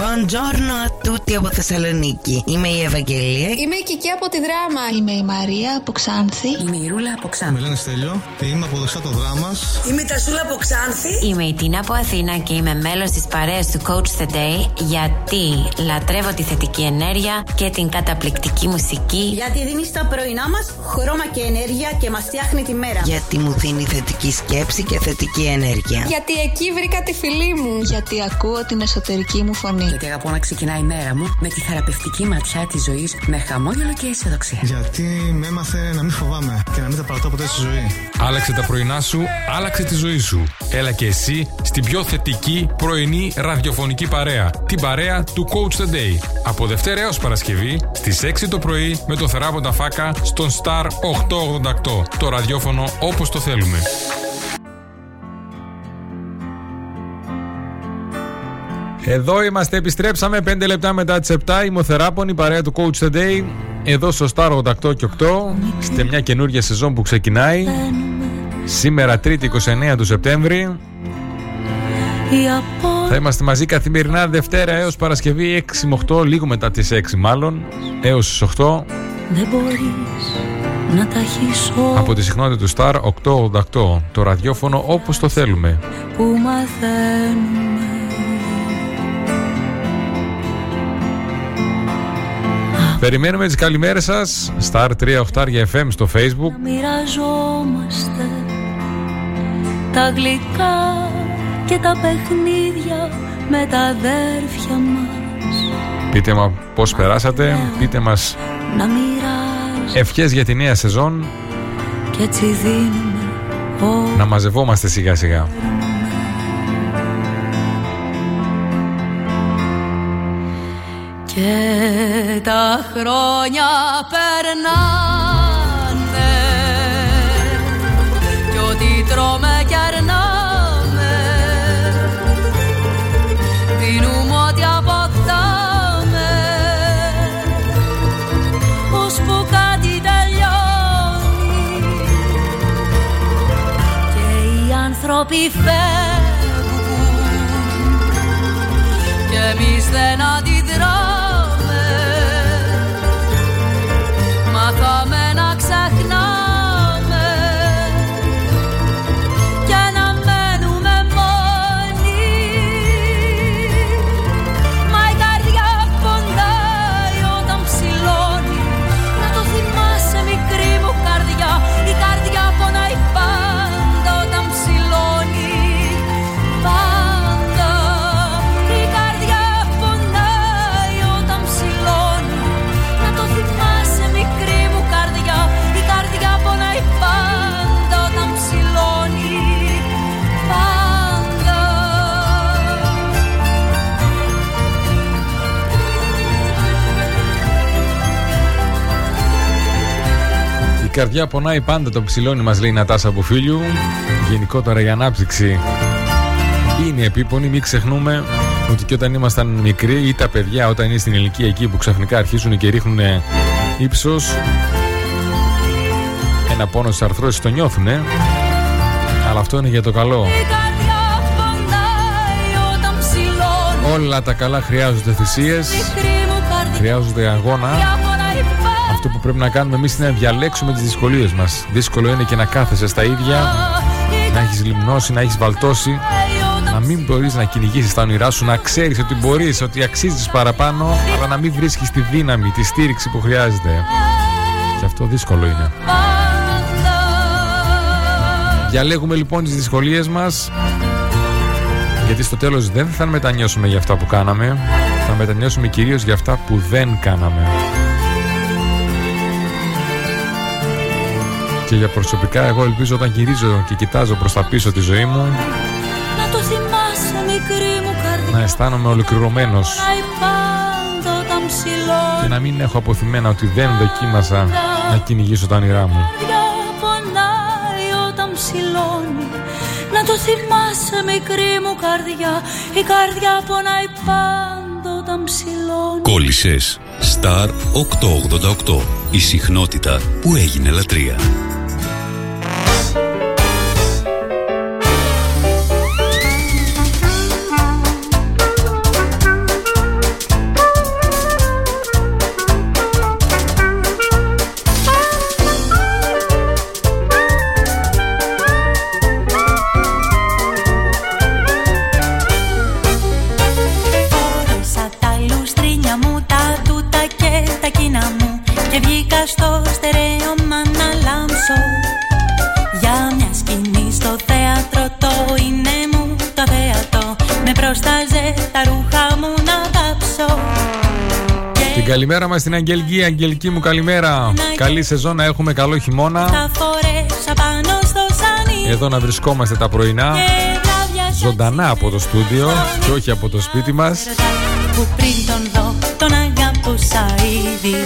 Buongiorno a tutti από Θεσσαλονίκη. Είμαι η Ευαγγελία. Είμαι η Κική από τη Δράμα. Είμαι η Μαρία από Ξάνθη. Είμαι η Ρούλα από Ξάνθη. Με λένε Στέλιο και είμαι από δεξιά το δράμα. Είμαι η Τασούλα από Ξάνθη. Είμαι η Τίνα από Αθήνα και είμαι μέλος της παρέας του Coach the Day γιατί λατρεύω τη θετική ενέργεια και την καταπληκτική μουσική. Γιατί δίνεις στα πρωινά μας χρώμα και ενέργεια και μας φτιάχνει τη μέρα. Γιατί μου δίνει θετική σκέψη και θετική ενέργεια. Γιατί εκεί βρήκα τη φιλή μου. Γιατί ακούω την εσωτερική μου φωνή. Γιατί αγαπώ να ξεκινάει η μέρα μου με τη θεραπευτική ματιά της ζωής με χαμόγελο και αισιοδοξία. Γιατί με έμαθε να μην φοβάμαι και να μην τα παρατώ ποτέ στη ζωή. Άλλαξε τα πρωινά σου, άλλαξε τη ζωή σου. Έλα και εσύ στην πιο θετική πρωινή ραδιοφωνική παρέα. Την παρέα του Coach the Day. Από Δευτέρα έως Παρασκευή στις 6 το πρωί με το θεράποντα φάκα στον Star 888. Το ραδιόφωνο όπως το θέλουμε. Εδώ είμαστε, επιστρέψαμε 5 λεπτά μετά τις 7. Είμαι ο Θεράπων, η παρέα του Coach the Day. Εδώ στο Star 88 και 8, σε μια καινούργια σεζόν που ξεκινάει. Σήμερα 3η 29 του Σεπτέμβρη. Θα είμαστε μαζί καθημερινά Δευτέρα έως Παρασκευή 6 με 8, λίγο μετά τις 6 μάλλον, έως τις 8. Δεν μπορείς να ταχύσω Από τη συχνότητα του Star 888, το ραδιόφωνο όπως το θέλουμε. που μαθαίνουμε Περιμένουμε τις καλημέρες σας, Star 38 FM στο Facebook. να μοιραζόμαστε τα γλυκά και τα παιχνίδια με τα αδέρφια μας. Πείτε μας πώς περάσατε, πείτε μας να μοιράζ ευχές για τη νέα σεζόν, και έτσι δίνουμε ό, να μαζευόμαστε σιγά σιγά. Και τα χρόνια περνάνε. Κι ό,τι τρώμε κι αρνάμε δίνουμε ό,τι αποκτάμε. Ώσπου κάτι τελειώνει και οι άνθρωποι φεύγουν. Και εμείς δεν αντιδράμε καρδιά πονάει πάντα το ψηλόνι μας λέει η Νατάσα από φίλου. Γενικότερα η ανάψυξη είναι επίπονη. Μην ξεχνούμε ότι και όταν ήμασταν μικροί ή τα παιδιά όταν είναι στην ηλικία εκεί που ξαφνικά αρχίζουν και ρίχνουν ύψος ένα πόνο στις αρθρώσεις το νιώθουν αλλά αυτό είναι για το καλό. η καρδιά πονάει όταν ψηλώνει Όλα τα καλά χρειάζονται θυσίες, Μικρή μου καρδιά χρειάζονται αγώνα. Πονάει πάντα Αυτό που πρέπει να κάνουμε εμείς είναι να διαλέξουμε τις δυσκολίες μας. Δύσκολο είναι και να κάθεσαι στα ίδια, να έχεις λιμνώσει, να έχεις βαλτώσει, να μην μπορείς να κυνηγήσεις τα όνειρά σου, να ξέρεις ότι μπορείς, ότι αξίζεις παραπάνω, αλλά να μην βρίσκεις τη δύναμη, τη στήριξη που χρειάζεται. Και αυτό δύσκολο είναι. Διαλέγουμε λοιπόν τις δυσκολίες μας, γιατί στο τέλος δεν θα μετανιώσουμε για αυτά που κάναμε, θα μετανιώσουμε κυρίως για αυτά που δεν κάναμε. Και για προσωπικά, εγώ ελπίζω όταν γυρίζω και κοιτάζω προς τα πίσω τη ζωή μου, Να το θυμάσαι μικρή μου καρδιά να αισθάνομαι ολοκληρωμένος Πονάει πάντα όταν ψηλώνει και να μην έχω αποθυμένα ότι δεν δοκίμασα να κυνηγήσω τα όνειρά μου. καρδιά πονάει όταν ψηλώνει Να το θυμάσαι μικρή μου καρδιά Η καρδιά πονάει πάντα όταν ψηλώνει Κόλλησες. Star 888. 88. Η συχνότητα που έγινε λατρεία. Καλημέρα μας στην Αγγελική. Αγγελική μου, καλημέρα. Καλή σεζόν να έχουμε καλό χειμώνα. Θα φορέσα πάνω στο σανί Εδώ να βρισκόμαστε τα πρωινά. Και βράδια σε Ζωντανά από το στούντιο και όχι από το σπίτι μας. που πριν τον δω τον αγαπούσα ήδη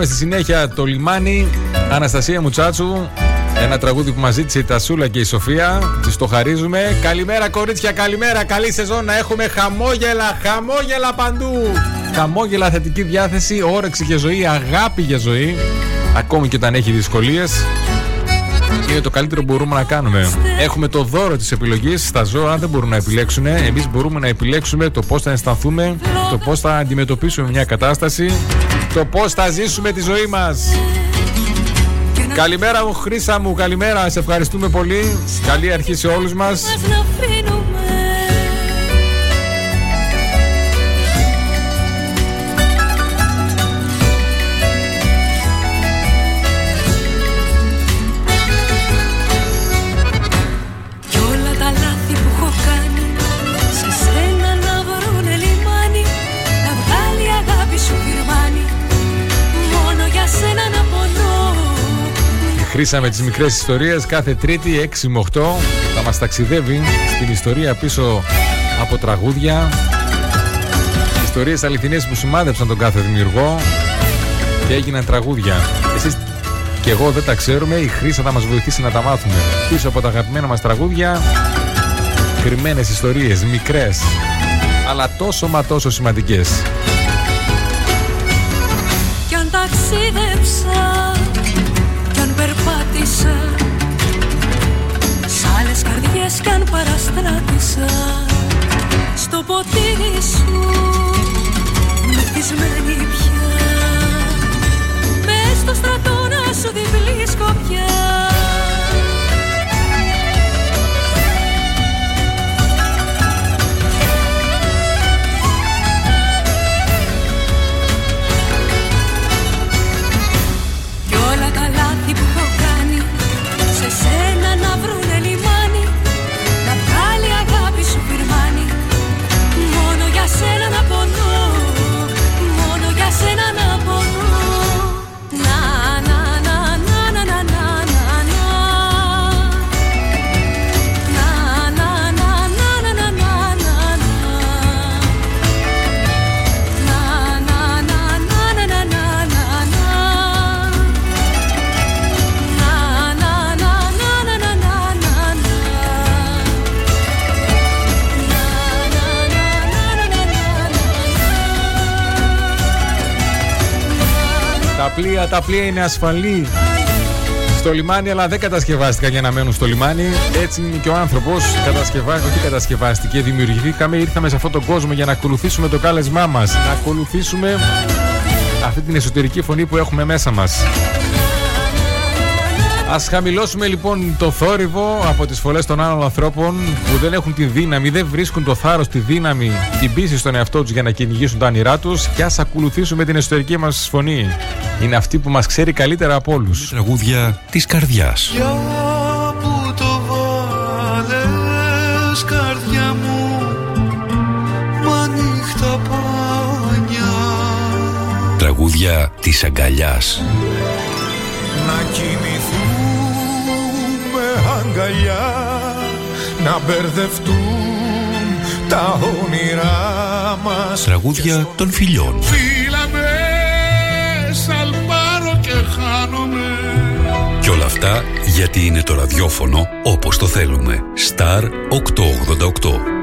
είμαστε, περνάμε στη συνέχεια το λιμάνι. Αναστασία Μουτσάτσου. Ένα τραγούδι που μας ζήτησε η Τασούλα και η Σοφία. Τη το χαρίζουμε. Καλημέρα, κορίτσια, καλημέρα. Καλή σεζόν να έχουμε χαμόγελα, χαμόγελα παντού. Χαμόγελα, θετική διάθεση, όρεξη για ζωή, αγάπη για ζωή. Ακόμη και όταν έχει δυσκολίες. Είναι το καλύτερο που μπορούμε να κάνουμε. Έχουμε το δώρο της επιλογής. Στα ζώα δεν μπορούν να επιλέξουν. Εμείς μπορούμε να επιλέξουμε το πώς θα αισθανθούμε, το πώς θα αντιμετωπίσουμε μια κατάσταση, το πώς θα ζήσουμε τη ζωή μας. Καλημέρα μου, Χρήσα μου, καλημέρα. Σε ευχαριστούμε πολύ. Καλή αρχή σε όλους μας. Η Χρήσα με τις μικρές ιστορίες κάθε Τρίτη 6 με 8 θα μας ταξιδεύει στην ιστορία πίσω από τραγούδια. Ιστορίες αληθινές που σημάδεψαν τον κάθε δημιουργό και έγιναν τραγούδια. Εσείς και εγώ δεν τα ξέρουμε, η Χρήσα θα μας βοηθήσει να τα μάθουμε. Πίσω από τα αγαπημένα μας τραγούδια, κρυμμένες ιστορίες, μικρές, αλλά τόσο μα τόσο σημαντικές. Κι αν παραστράτησα στο ποτήρι σου Μεθυσμένη πια. Μες στο στρατό να σου διπλή σκοπιά πλοία, τα πλοία είναι ασφαλή στο λιμάνι, αλλά δεν κατασκευάστηκαν για να μένουν στο λιμάνι. Έτσι είναι και ο άνθρωπος. Κατασκευάστηκε, όχι κατασκευάστηκε, δημιουργηθήκαμε, ήρθαμε σε αυτόν τον κόσμο για να ακολουθήσουμε το κάλεσμά μας. Να ακολουθήσουμε αυτή την εσωτερική φωνή που έχουμε μέσα μας. Α χαμηλώσουμε λοιπόν το θόρυβο από τις φωλές των άλλων ανθρώπων που δεν έχουν τη δύναμη, δεν βρίσκουν το θάρρος, τη δύναμη, την πίστη στον εαυτό τους για να κυνηγήσουν τα όνειρά τους και ας ακολουθήσουμε την εσωτερική μας φωνή. Είναι αυτή που μας ξέρει καλύτερα από όλους. Τραγούδια της καρδιάς. Για που το βάλες καρδιά μου Μα νύχτα πάνια Τραγούδια της αγκαλιάς. Να κοιμηθούμε αγκαλιά Να μπερδευτούν τα όνειρά μας Τραγούδια των φιλιών. Φίλα μες σαλπάρω και χάνομαι Και όλα αυτά γιατί είναι το ραδιόφωνο όπως το θέλουμε. Star 888.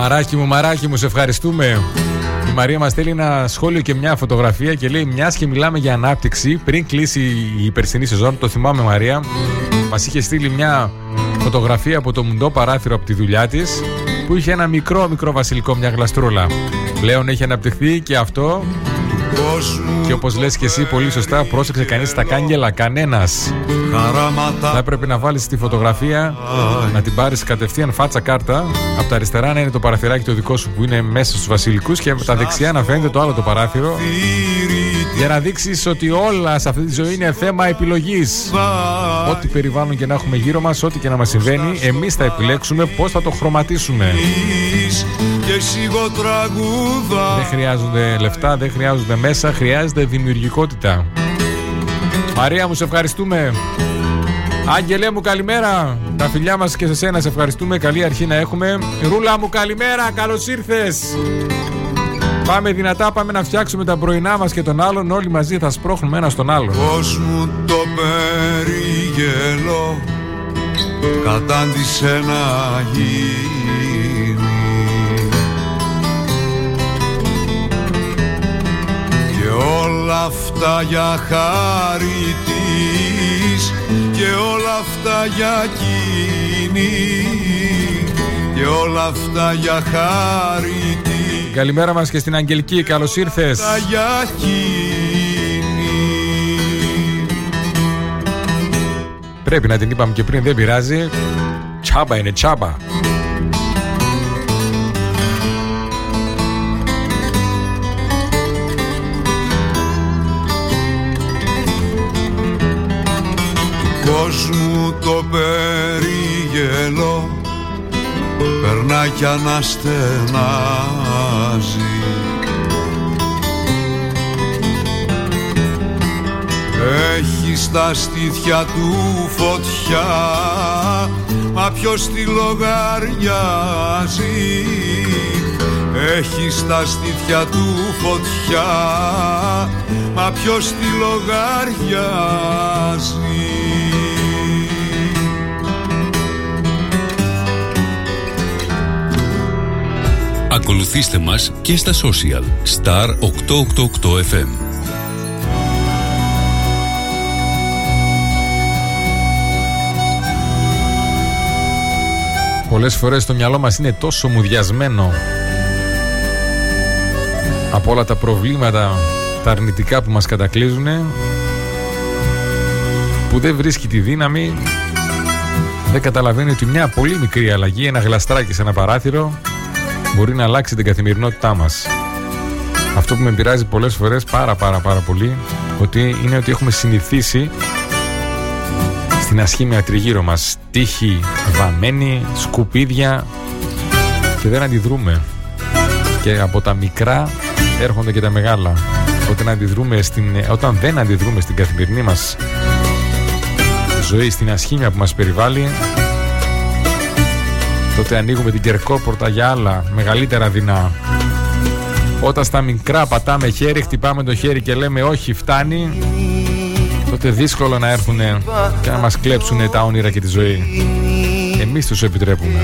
Μαράκι μου, μαράκι μου, σε ευχαριστούμε. Η Μαρία μας στέλνει ένα σχόλιο και μια φωτογραφία και λέει: Μιας και μιλάμε για ανάπτυξη, πριν κλείσει η περσινή σεζόν, το θυμάμαι Μαρία, μας είχε στείλει μια φωτογραφία από το μουντό παράθυρο από τη δουλειά της που είχε ένα μικρό μικρό βασιλικό, μια γλαστρούλα. Πλέον έχει αναπτυχθεί και αυτό. Και όπως λες και εσύ πολύ σωστά, πρόσεξε κανείς τα κάγκελα, κανένας. Θα έπρεπε να βάλεις τη φωτογραφία, να την πάρεις κατευθείαν φάτσα κάρτα. Από τα αριστερά να είναι το παραθυράκι το δικό σου που είναι μέσα στους βασιλικούς και από τα δεξιά να φαίνεται το άλλο το παράθυρο. Για να δείξεις ότι όλα σε αυτή τη ζωή είναι θέμα επιλογής. Ό,τι περιβάλλον και να έχουμε γύρω μας, ό,τι και να μας συμβαίνει, εμείς θα επιλέξουμε πώς θα το χρωματίσουμε. Και εσύ εγώ τραγούδα Δεν χρειάζονται λεφτά, δεν χρειάζονται μέσα, χρειάζεται δημιουργικότητα. Μαρία μου, σε ευχαριστούμε. Άγγελέ μου, καλημέρα. Τα φιλιά μας και σε σένα σε ευχαριστούμε. Καλή αρχή να έχουμε. Ρούλα μου, καλημέρα. Καλώς ήρθες. Πάμε δυνατά, πάμε να φτιάξουμε τα πρωινά μας και τον άλλον. Όλοι μαζί θα σπρώχνουμε ένα στον άλλον. Πώς μου το περιγελώ κατάντησε να γίνει όλα αυτά για χάρη της και όλα αυτά για εκείνη και όλα αυτά για χάρη της Καλημέρα μας και στην Αγγελική. Καλώς ήρθες. τα για εκείνη Πρέπει να την είπαμε και πριν, δεν πειράζει. Τσάμπα είναι τσάμπα. Κόσμου το περίγελο περνά κι αναστενάζει. Έχει στα στήθια του φωτιά Μα ποιος τη λογαριάζει. Έχει στα στήθια του φωτιά Μα ποιος τη λογαριάζει Ακολουθήστε μας και στα social. Star 888 FM Πολλές φορές το μυαλό μας είναι τόσο μουδιασμένο από όλα τα προβλήματα, τα αρνητικά που μας κατακλείζουν που δεν βρίσκει τη δύναμη δεν καταλαβαίνει ότι μια πολύ μικρή αλλαγή, ένα γλαστράκι σε ένα παράθυρο μπορεί να αλλάξει την καθημερινότητά μας. Αυτό που με πειράζει πολλές φορές πάρα πάρα πάρα πολύ ότι είναι ότι έχουμε συνηθίσει στην ασχήμια τριγύρω μας. Τύχη, βαμμένη, σκουπίδια και δεν αντιδρούμε. Και από τα μικρά έρχονται και τα μεγάλα. Όταν, αντιδρούμε στην, όταν δεν αντιδρούμε στην καθημερινή μας ζωή, στην ασχήμια που μας περιβάλλει τότε ανοίγουμε την κερκόπορτα για άλλα μεγαλύτερα δεινά όταν στα μικρά πατάμε χέρι, χτυπάμε το χέρι και λέμε όχι φτάνει τότε δύσκολο να έρθουν και να μας κλέψουν τα όνειρα και τη ζωή. Εμείς τους επιτρέπουμε.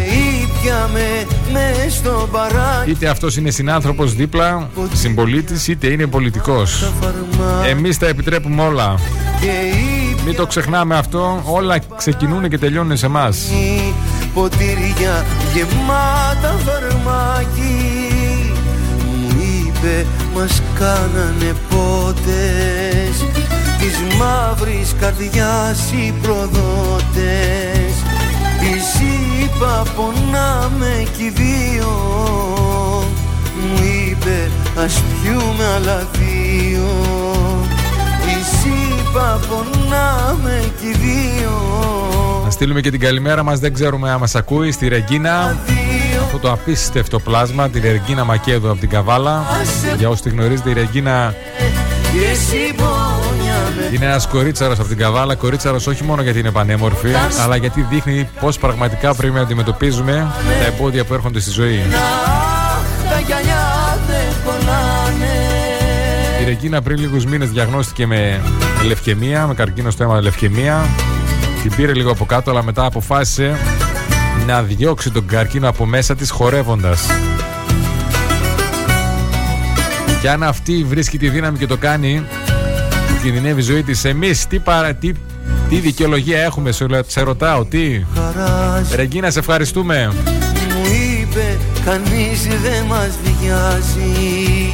Είτε αυτός είναι συνάνθρωπος δίπλα, συμπολίτης, είτε είναι πολιτικός. Εμείς τα επιτρέπουμε όλα. Μην το ξεχνάμε αυτό, όλα ξεκινούν και τελειώνουν σε εμάς. Ποτήρια γεμάτα φαρμάκι Μου είπε μας κάνανε πότες Της μαύρης καρδιάς οι προδότες. Της είπα πονάμε κι οι δύο Μου είπε ας πιούμε άλλα δύο Της είπα πονάμε κι οι δύο Να στείλουμε και την καλημέρα μας, δεν ξέρουμε αν μας ακούει, στη Ρεγκίνα. Αυτό το απίστευτο πλάσμα, τη Ρεγκίνα Μακέδου από την Καβάλα. Για όσοι τη γνωρίζετε, η Ρεγκίνα είναι ένας κορίτσαρο από την Καβάλα. Κορίτσαρο όχι μόνο γιατί είναι πανέμορφη, αλλά γιατί δείχνει πώς πραγματικά πρέπει να αντιμετωπίζουμε τα εμπόδια που έρχονται στη ζωή. Η Ρεγκίνα πριν λίγους μήνες διαγνώστηκε με λευκαιμία, με καρκίνο στο αίμα λευκαιμία. Την πήρε λίγο από κάτω, αλλά μετά αποφάσισε να διώξει τον καρκίνο από μέσα της χορεύοντας. Και αν αυτή βρίσκει τη δύναμη και το κάνει, κινδυνεύει η ζωή της. Εμείς τι, παρα, τι, τι δικαιολογία έχουμε, σε, σε ρωτάω, τι; Ρεγκίνα, σε ευχαριστούμε. Μου είπε κανείς δεν μας βιάζει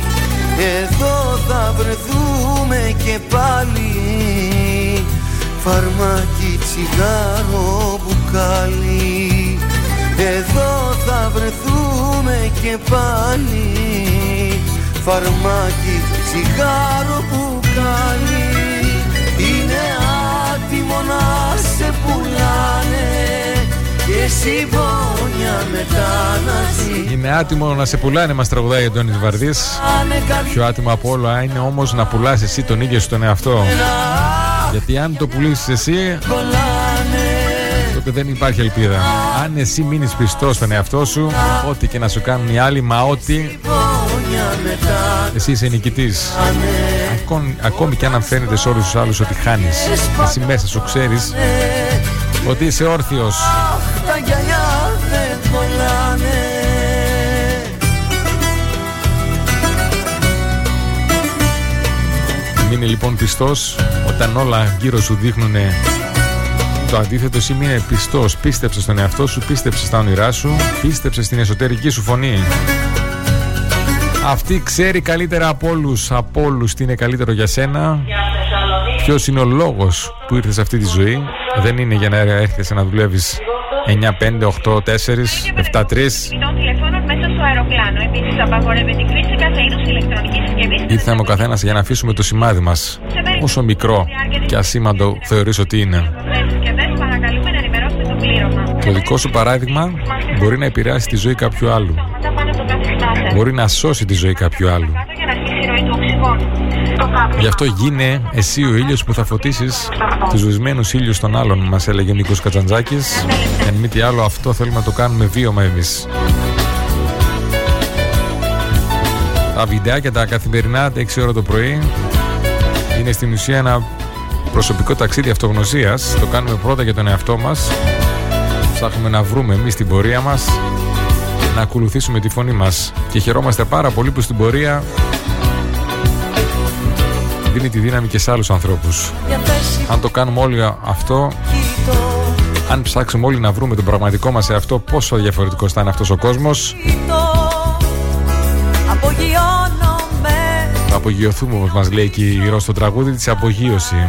Εδώ θα βρεθούμε και πάλι Φαρμάκι, τσιγάρο, μπουκάλι Εδώ θα βρεθούμε και πάλι Φαρμάκι, τσιγάρο, μπουκάλι Είναι άτιμο να σε πουλάνε Και συμπόνια μετά να ζει Είναι άτιμο να σε πουλάνε, μας τραγουδάει ο Αντώνης Βαρδής. Πιο άτιμο από όλα είναι όμως να πουλάς εσύ τον ίδιο σου τον εαυτό. Γιατί αν το πουλήσεις εσύ, τότε δεν υπάρχει ελπίδα. Αν εσύ μείνεις πιστός στον εαυτό σου, ό,τι και να σου κάνουν οι άλλοι, μα ό,τι. Εσύ είσαι νικητής. Ακόμη, ακόμη και αν φαίνεται σε όλους τους άλλους ότι χάνεις, εσύ μέσα σου ξέρεις ότι είσαι όρθιος Μείνε λοιπόν πιστός όταν όλα γύρω σου δείχνουν το αντίθετο εσύ μείνε πιστός. Πίστεψε στον εαυτό σου, πίστεψε στα όνειρά σου Πίστεψε στην εσωτερική σου φωνή. Αυτή ξέρει καλύτερα από όλους. Από όλους τι είναι καλύτερο για σένα. Ποιος είναι ο λόγος που ήρθες σε αυτή τη ζωή. Δεν είναι για να έρχεσαι να δουλεύεις 9, 5, 8, 4, 7, 3 των τηλεφώνων μέσα στο αεροπλάνο. Επίσης, απαγορεύεται η χρήση κάθε είδους ηλεκτρονικής συσκευής. Ήρθαμε ο καθένας για να αφήσουμε το σημάδι μας. Όσο μικρό και ασήμαντο θεωρείς ότι είναι. συσκευές παρακαλούμε να ενημερώσετε το πλήρωμα. Το δικό σου παράδειγμα μπορεί να επηρεάσει τη ζωή κάποιου άλλου. Μετά πάνω από το καθιστάτε. Μπορεί να σώσει τη ζωή κάποιου άλλου. Γι' αυτό γίνε εσύ ο ήλιος που θα φωτίσεις τους βυσμένους ήλιους των άλλων, μας έλεγε ο Νίκος Κατζαντζάκη. Εν μη τι άλλο, αυτό θέλουμε να το κάνουμε βίωμα εμείς. Τα βιντεάκια τα καθημερινά, τα 6 ώρα το πρωί, είναι στην ουσία ένα προσωπικό ταξίδι αυτογνωσίας. Το κάνουμε πρώτα για τον εαυτό μας. Ψάχνουμε να βρούμε εμείς την πορεία μας, να ακολουθήσουμε τη φωνή μας. Και χαιρόμαστε πάρα πολύ που στην πορεία δίνει τη δύναμη και σε άλλους ανθρώπους. Αν το κάνουμε όλοι αυτό, Αν ψάξουμε όλοι να βρούμε τον πραγματικό μας εαυτό, πόσο διαφορετικό θα είναι αυτός ο κόσμος. Απογειώνομαι Θα απογειωθούμε όπως μας λέει και η Ρο στο τραγούδι της απογείωση.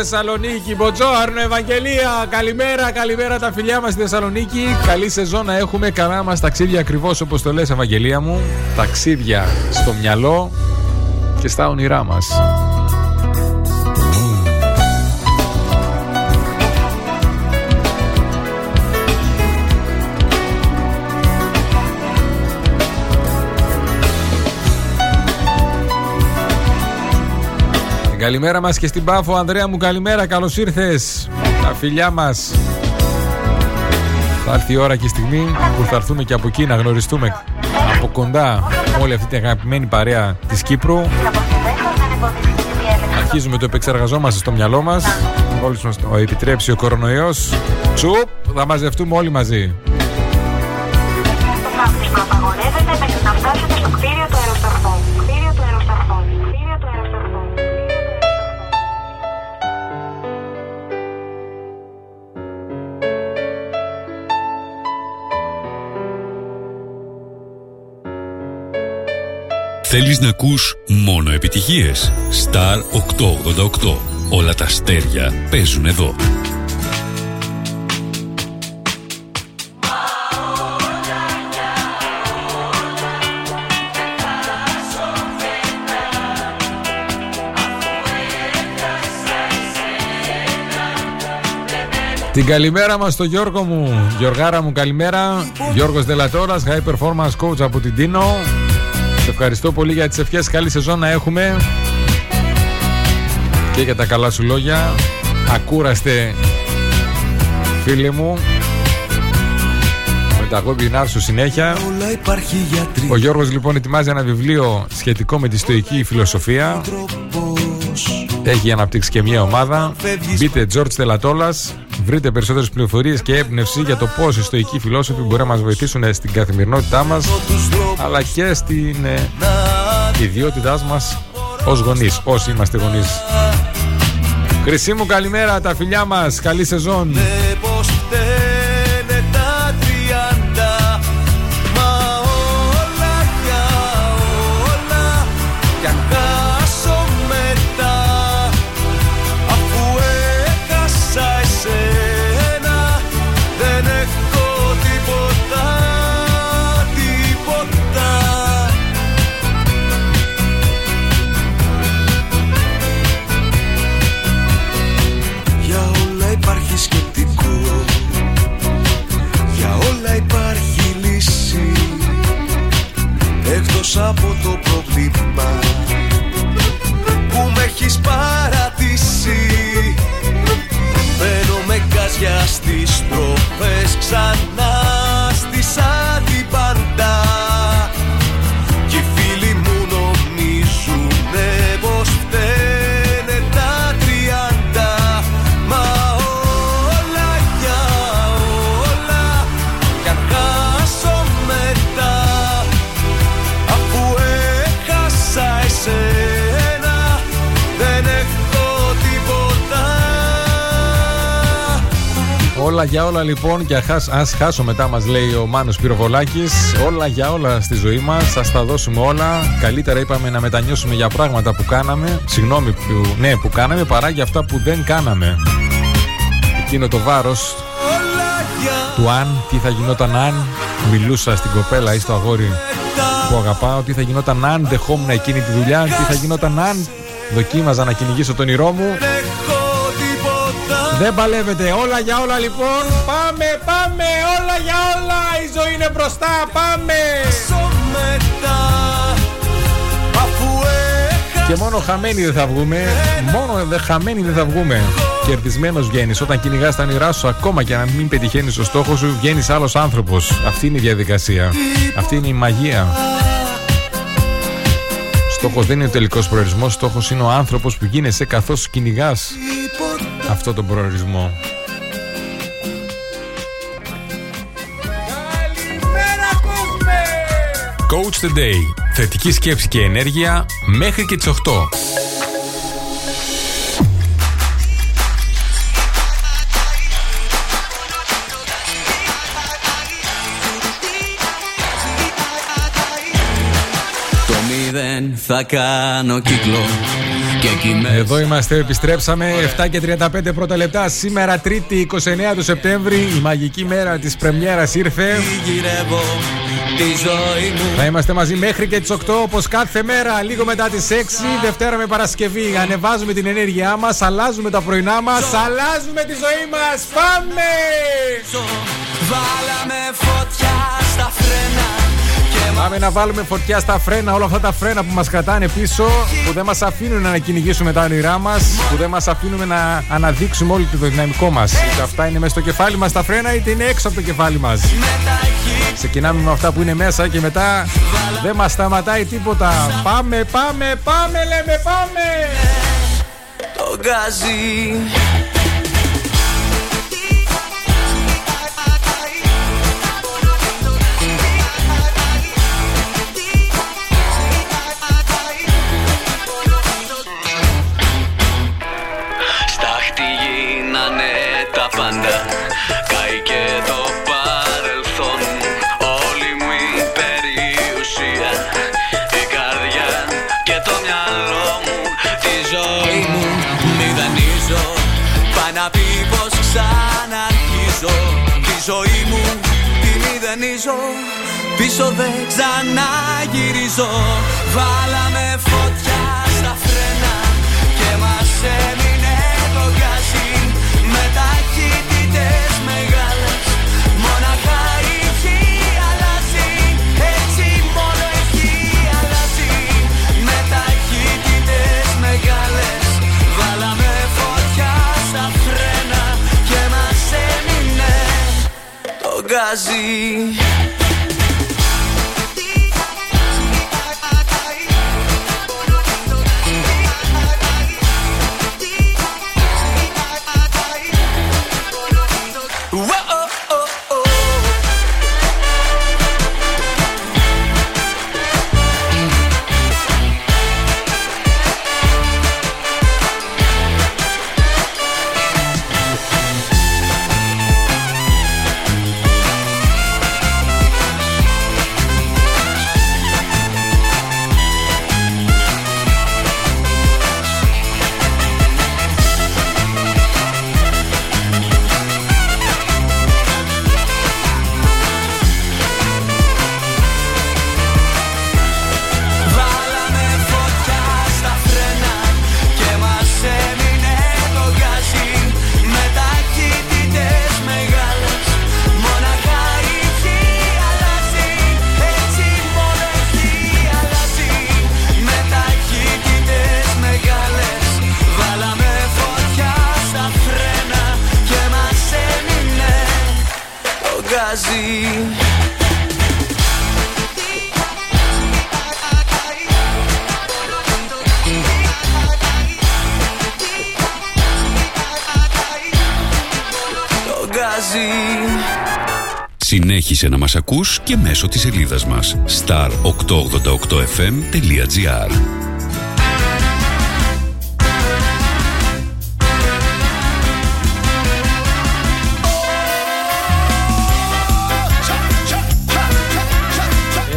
Μποτζόρνο Θεσσαλονίκη, Μποτζόρνο Ευαγγελία. Καλημέρα, καλημέρα τα φιλιά μας στη Θεσσαλονίκη. Καλή σεζόν να έχουμε. Καλά μας ταξίδια ακριβώς όπως το λες, Ευαγγελία μου. Ταξίδια στο μυαλό και στα όνειρά μας. Καλημέρα μας και στην Πάφο, Ανδρέα μου καλημέρα, καλώς ήρθες. Τα φιλιά μας. Θα έρθει η ώρα και η στιγμή που θα έρθουμε και από εκεί να γνωριστούμε από κοντά με όλη αυτή την αγαπημένη παρέα της Κύπρου. Αρχίζουμε το επεξεργαζόμαστε στο μυαλό μας. Μόλις μας το επιτρέψει ο κορονοϊός. Τσουπ, θα μαζευτούμε όλοι μαζί. Θέλεις να ακούς μόνο επιτυχίες; Star 888. Όλα τα αστέρια παίζουν εδώ. Την καλημέρα μας στο Γιώργο μου Γιωργάρα μου καλημέρα Γιώργος Δελατόρας High Performance Coach από την Τίνο Σε ευχαριστώ πολύ για τις ευχές. Καλή σεζόν να έχουμε. Και για τα καλά σου λόγια. Ακούραστε Φίλοι μου. Με τα γόμπινάρ σου συνέχεια. Όλα υπάρχει γιατρή Ο Γιώργος λοιπόν ετοιμάζει ένα βιβλίο Σχετικό με τη στοική φιλοσοφία. Έχει αναπτύξει και μια ομάδα. Μπείτε George Τελατόλας Βρείτε περισσότερες πληροφορίες και έμπνευση για το πώς οι στοικοί φιλόσοφοι μπορεί να μας βοηθήσουν στην καθημερινότητά μας αλλά και στην ε, ιδιότητά μας Ω γονείς, όσοι είμαστε γονείς. Χρυσή μου καλημέρα, τα φιλιά μας. Καλή σεζόν. Τροπές Ξανά Όλα για όλα λοιπόν και αχάς, ας χάσω μετά μας λέει ο Μάνος Πυροβολάκης. Όλα για όλα στη ζωή μας, θα τα δώσουμε όλα. Καλύτερα είπαμε να μετανιώσουμε για πράγματα που κάναμε. Συγγνώμη που, ναι, που κάναμε παρά για αυτά που δεν κάναμε. Εκείνο το βάρος του αν, τι θα γινόταν αν. Μιλούσα στην κοπέλα ή στο αγόρι που αγαπάω. Τι θα γινόταν αν δεχόμουν εκείνη τη δουλειά. Τι θα γινόταν αν. Δοκίμαζα να κυνηγήσω τον ηρώ μου δεν παλεύετε. Όλα για όλα λοιπόν. Πάμε, πάμε. Όλα για όλα. Η ζωή είναι μπροστά. Πάμε. Και μόνο χαμένοι δεν θα βγούμε. Μόνο δε χαμένοι δεν θα βγούμε. Κερδισμένος βγαίνεις. Όταν κυνηγάς τα όνειρά σου, ακόμα και να μην πετυχαίνεις το στόχο σου, βγαίνεις άλλος άνθρωπος. Αυτή είναι η διαδικασία. Αυτή είναι η μαγεία. Στόχος δεν είναι ο τελικός προορισμός, στόχος είναι ο άνθρωπος που γίνεσαι καθώς κυνηγάς αυτό τον προορισμό. Coach the Day. Θετική σκέψη και ενέργεια μέχρι και τις 8. Το μηδέν θα κάνω κύκλο και εκεί μέσα Εδώ είμαστε, επιστρέψαμε 7 και 35 πρώτα λεπτά. Σήμερα, Τρίτη 29 του Σεπτέμβρη, η μαγική μέρα της Πρεμιέρας ήρθε. γυρεύω τη ζωή μου Θα είμαστε μαζί μέχρι και τις 8 όπως κάθε μέρα, λίγο μετά τις 6, Δευτέρα με Παρασκευή. Ανεβάζουμε την ενέργειά μας, αλλάζουμε τα πρωινά μας, αλλάζουμε τη ζωή μας. Πάμε! Βάλαμε φωτιά στα φρένα και Πάμε να βάλουμε φωτιά στα φρένα, όλα αυτά τα φρένα που μας κρατάνε πίσω, που δεν μας αφήνουν να κυνηγήσουμε τα όνειρά μας, που δεν μας αφήνουν να αναδείξουμε όλο το δυναμικό μας. Είτε αυτά είναι μέσα στο κεφάλι μας τα φρένα, είτε είναι έξω από το κεφάλι μας. Ξεκινάμε με αυτά που είναι μέσα και μετά δεν μας σταματάει τίποτα. Πάμε, πάμε, πάμε, λέμε, πάμε! το γκάζι Πίσω δεν ξαναγυρίζω. Βάλαμε φωτιά στα φρένα Και μας έμεινε το γκάζι. Με ταχύτητες μεγάλες Μόναχα έχει αλλάζει. Έτσι μόνο έχει αλλάζει. Με ταχύτητες μεγάλες Βάλαμε φωτιά στα φρένα Και μας έμεινε το γκάζι γκάζι μας ακούς και μέσω της σελίδας μας. star888fm.gr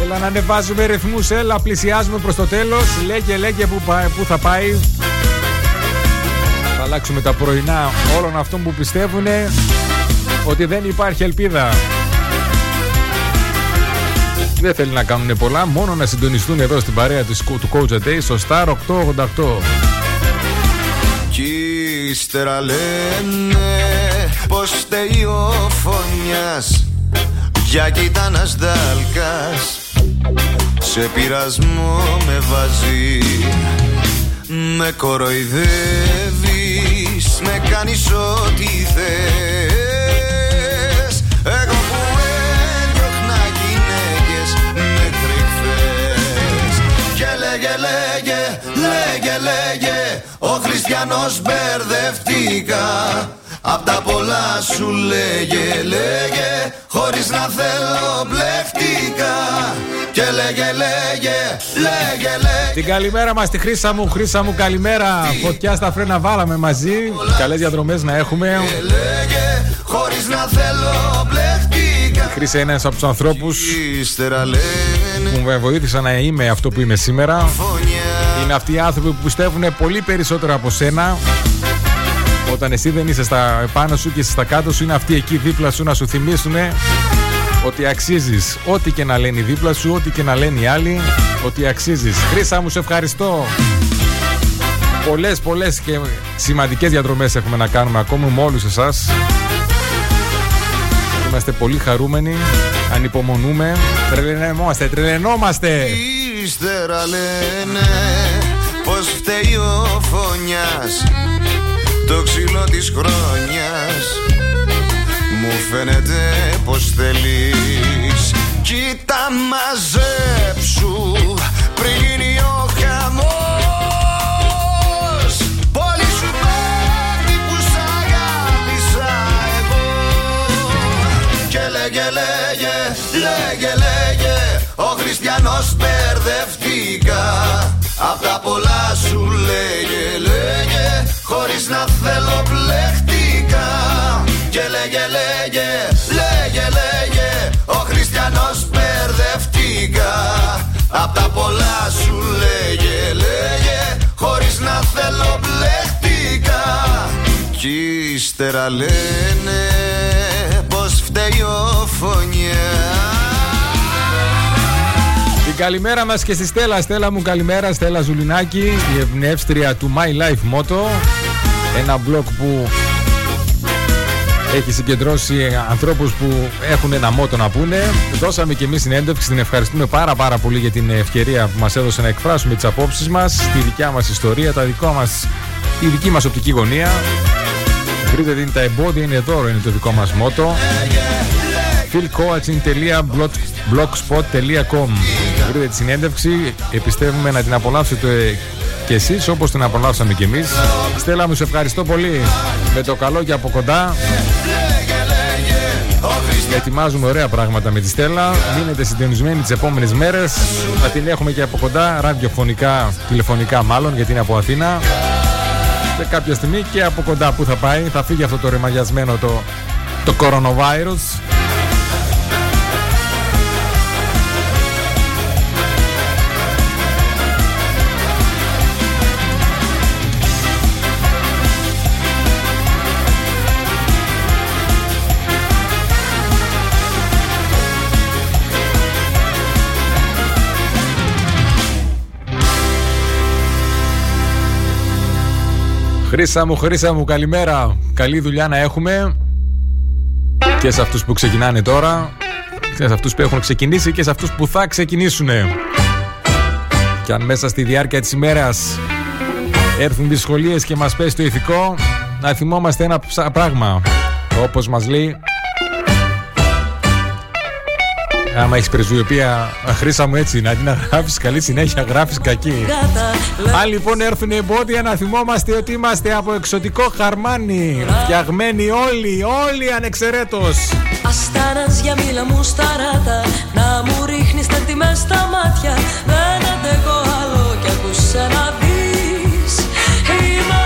Έλα να ανεβάζουμε ρυθμούς, έλα πλησιάζουμε προς το τέλος. Λέγε, λέγε που, πάει- που θα πάει. Θα αλλάξουμε τα πρωινά όλων αυτών που πιστεύουν ότι δεν υπάρχει ελπίδα δεν θέλει να κάνουν πολλά, μόνο να συντονιστούν εδώ στην παρέα της, του Coach a Day στο Star 888. Κι ύστερα λένε πως φταίει ο φωνιάς Για κοίτανας δάλκας Σε πειρασμό με βάζει Με κοροϊδεύεις Με κάνεις ό,τι θες λέγε λέγε Ο Χριστιανός μπερδευτήκα Απ' τα πολλά σου λέγε λέγε Χωρίς να θέλω μπλεχτήκα Και λέγε λέγε λέγε λέγε Την καλημέρα μας τη Χρύσα μου, Χρύσα μου καλημέρα. Φωτιά στα φρένα βάλαμε μαζί. Καλές διαδρομές να έχουμε. Λέγε χωρίς να θέλω μπλεχτήκα Η Χρύσα είναι ένας από τους ανθρώπους Ύστερα λένε που με βοήθησαν να είμαι αυτό που είμαι σήμερα. Είναι αυτοί οι άνθρωποι που πιστεύουν πολύ περισσότερο από σένα. Όταν εσύ δεν είσαι στα επάνω σου και είσαι στα κάτω σου, είναι αυτοί εκεί δίπλα σου να σου θυμίσουν ότι αξίζεις. Ό,τι και να λένε οι δίπλα σου, ό,τι και να λένε οι άλλοι, ότι αξίζεις. Χρήσα μου, σε ευχαριστώ. Πολλές, πολλές και σημαντικές διαδρομές έχουμε να κάνουμε ακόμα με όλους εσάς. Είμαστε πολύ χαρούμενοι, ανυπομονούμε, τρελαινόμαστε, τρελαινόμαστε. Ύστερα λένε πως φταίει ο φωνιάς Το ξύλο της χρόνιας Μου φαίνεται πως θέλεις Κοίτα μαζέψου πριν λέγε λέγε Ο Χριστιανός μπερδευτήκα. Απ' τα πολλά σου λέγε λέγε Χωρίς να θέλω μπλεχτήκα Και λέγε λέγε λέγε λέγε Ο Χριστιανός μπερδευτήκα. Απ' τα πολλά σου λέγε λέγε Χωρίς να θέλω μπλεχτήκα Κι ύστερα λένε πως φταίει ο φωνιάς Την καλημέρα μας και στη Στέλλα. Στέλλα μου καλημέρα, Στέλλα Ζουλινάκη, η ευνεύστρια του My Life Motto. Ένα blog που έχει συγκεντρώσει ανθρώπους που έχουν ένα μότο να πούνε. Δώσαμε και εμείς συνέντευξη, την ευχαριστούμε πάρα πάρα πολύ για την ευκαιρία που μας έδωσε να εκφράσουμε τις απόψεις μας, τη δικιά μας ιστορία, τα δικό μας, τη δική μας οπτική γωνία. Βρείτε την τα εμπόδια είναι δώρο, είναι το δικό μας μότο philcoaching.blogspot.com Βρείτε τη συνέντευξη, επιστεύουμε να την απολαύσετε και εσείς όπως την απολαύσαμε και εμείς. Στέλλα μου, σε ευχαριστώ πολύ με το καλό και από κοντά. Ετοιμάζουμε ωραία πράγματα με τη Στέλλα. Μείνετε συντονισμένοι τις επόμενες μέρες. Θα την έχουμε και από κοντά, ραδιοφωνικά, τηλεφωνικά μάλλον, γιατί είναι από Αθήνα. Σε κάποια στιγμή και από κοντά που θα πάει, θα φύγει αυτό το ρεμαγιασμένο το, το coronavirus. Χρήσα μου, Χρήσα μου, καλημέρα. Καλή δουλειά να έχουμε. Και σε αυτούς που ξεκινάνε τώρα. Και σε αυτούς που έχουν ξεκινήσει και σε αυτούς που θα ξεκινήσουν. Και αν μέσα στη διάρκεια της ημέρας έρθουν δυσκολίες και μας πέσει το ηθικό, να θυμόμαστε ένα ψα- πράγμα. Όπως μας λέει Άμα έχεις πεζουιοπία, χρήσα μου έτσι. Αντί να γράφεις καλή συνέχεια, γράφεις κακή. Αν λοιπόν έρθουν εμπόδια, να θυμόμαστε ότι είμαστε από εξωτικό χαρμάνι. Φτιαγμένοι όλοι, όλοι ανεξαιρέτως. Αστάρας για μίλα μου στα ράτα Να μου ρίχνεις τα τιμέ στα μάτια. Δεν αντέχω άλλο κι ακούς να δεις. Είμαι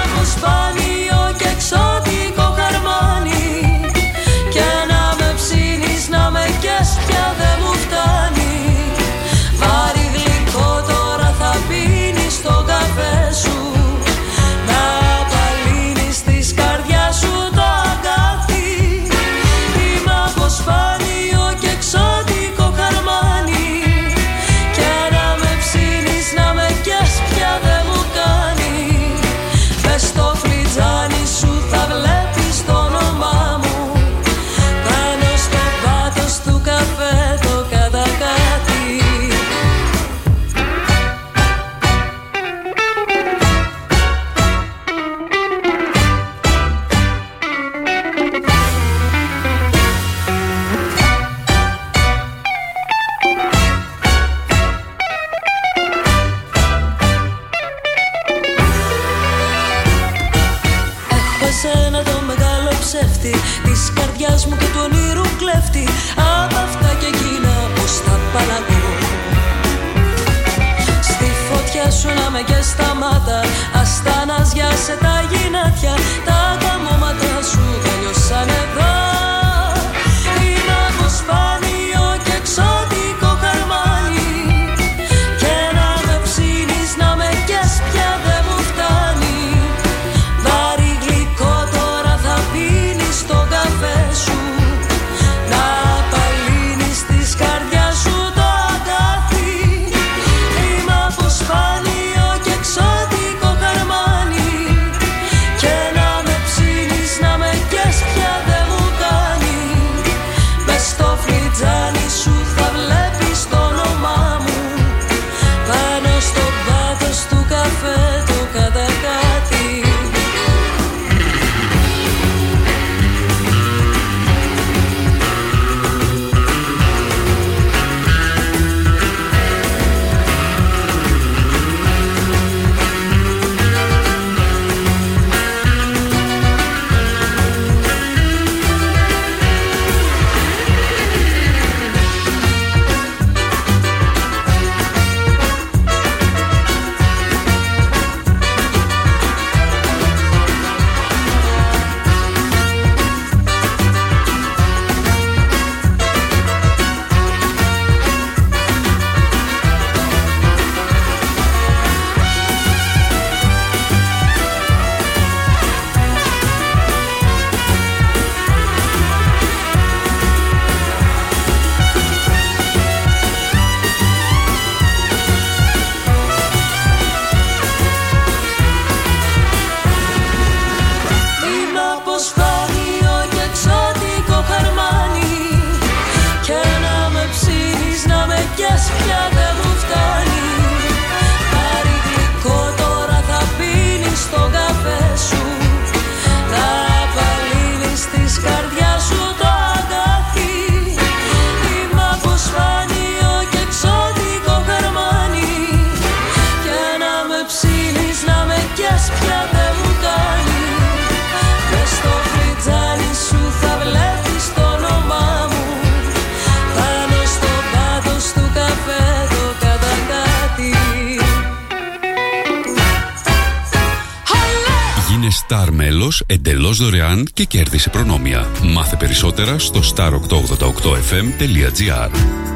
εντελώ δωρεάν και κέρδισε προνόμια. Μάθε περισσότερα στο star888fm.gr.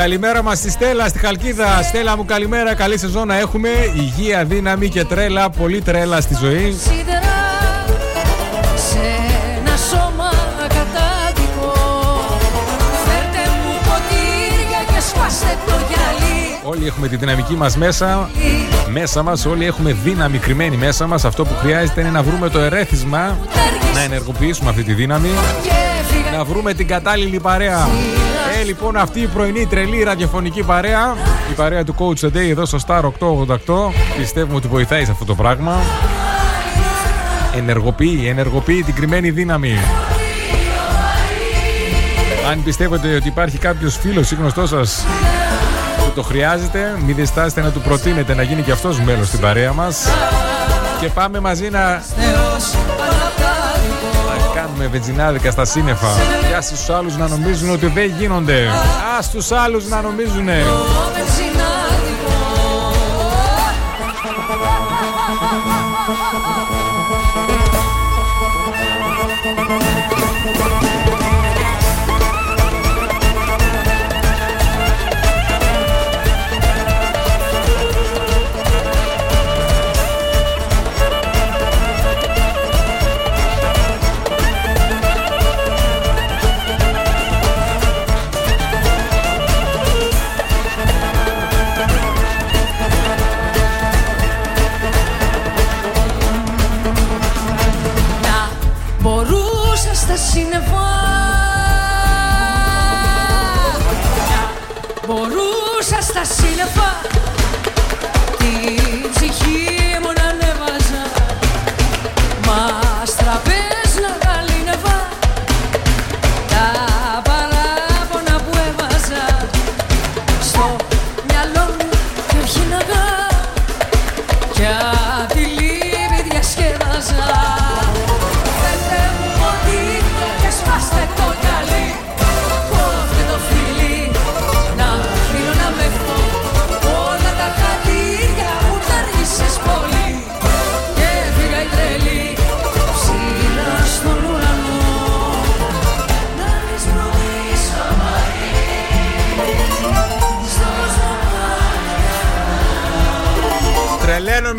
Καλημέρα μας στη Στέλλα, στη Χαλκίδα. Στέλλα μου, καλημέρα. Καλή σεζόν να έχουμε. Υγεία, δύναμη και τρέλα. Πολύ τρέλα στη ζωή. Όλοι έχουμε τη δυναμική μας μέσα, μέσα μας, όλοι έχουμε δύναμη κρυμμένη μέσα μας. Αυτό που χρειάζεται είναι να βρούμε το ερέθισμα, να ενεργοποιήσουμε αυτή τη δύναμη να βρούμε την κατάλληλη παρέα. Ε, λοιπόν, αυτή η πρωινή τρελή ραδιοφωνική παρέα, η παρέα του Coach Today εδώ στο Star 888, πιστεύουμε ότι βοηθάει σε αυτό το πράγμα. Ενεργοποιεί, ενεργοποιεί την κρυμμένη δύναμη. Αν πιστεύετε ότι υπάρχει κάποιος φίλος ή γνωστός σας που το χρειάζεται, μην διστάσετε να του προτείνετε να γίνει και αυτός μέλος στην παρέα μας. Και πάμε μαζί να να κάνουμε βενζινάδικα στα σύννεφα. Και ας τους άλλους να νομίζουν ότι δεν γίνονται. Ας τους άλλους να νομίζουνε. Να μπορούσα στα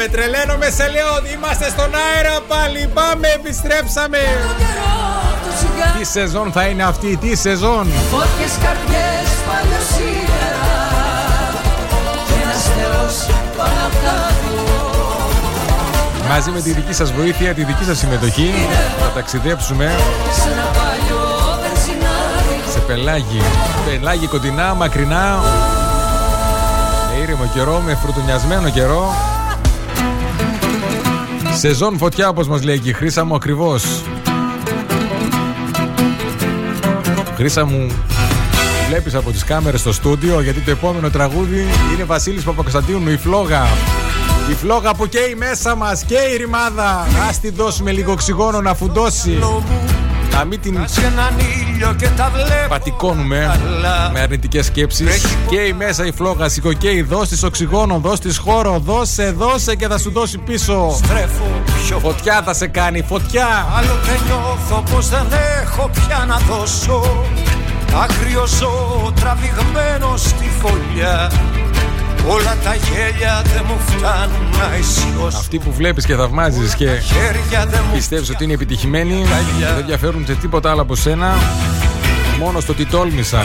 Τρελαίνομαι, τρελαίνομαι, σε λέω ότι είμαστε στον αέρα πάλι. Πάμε, επιστρέψαμε. Τι σεζόν θα είναι αυτή, τι σεζόν; Φώτιες καρδιές παλιοσίδερα Και ένας θεός πάνω απ' τα δυο Μαζί με τη δική σας βοήθεια, τη δική σας συμμετοχή, θα ταξιδέψουμε Σε ένα παλιό βενζινάδι σε πελάγι. Πελάγι κοντινά, μακρινά. Με ήρεμο καιρό, με φρουτουνιασμένο καιρό. Σεζόν φωτιά, όπως μας λέει και η Χρύσα μου ακριβώς. Χρύσα μου, βλέπεις από τις κάμερες στο στούντιο, γιατί το επόμενο τραγούδι είναι Βασίλης Παπακοσταντίνου, η φλόγα. Η φλόγα που καίει μέσα μας, και η ρημάδα. Ας τη δώσουμε λίγο οξυγόνο να φουντώσει. Να μην την έναν ήλιο και τα βλέπω πατικώνουμε με αρνητικές σκέψεις. Καίει μέσα η φλόγα, σηκωκαίει, δώσ' της οξυγόνο, δώσ' της χώρο, δώσε, δώσε και θα σου δώσει πίσω. Στρέφω πιο Φωτιά θα σε κάνει, φωτιά. Άλλοτε νιώθω πως δεν έχω πια να δώσω Άγριο ζώο τραβηγμένο στη φωλιά Όλα τα γέλια δεν μου φτάνουν να ισιώσω Αυτοί που βλέπεις και θαυμάζεις και Χέρια δεν μου πιστεύεις ότι είναι επιτυχημένοι δεν ενδιαφέρουν σε τίποτα άλλο από σένα μόνο στο ότι τόλμησαν.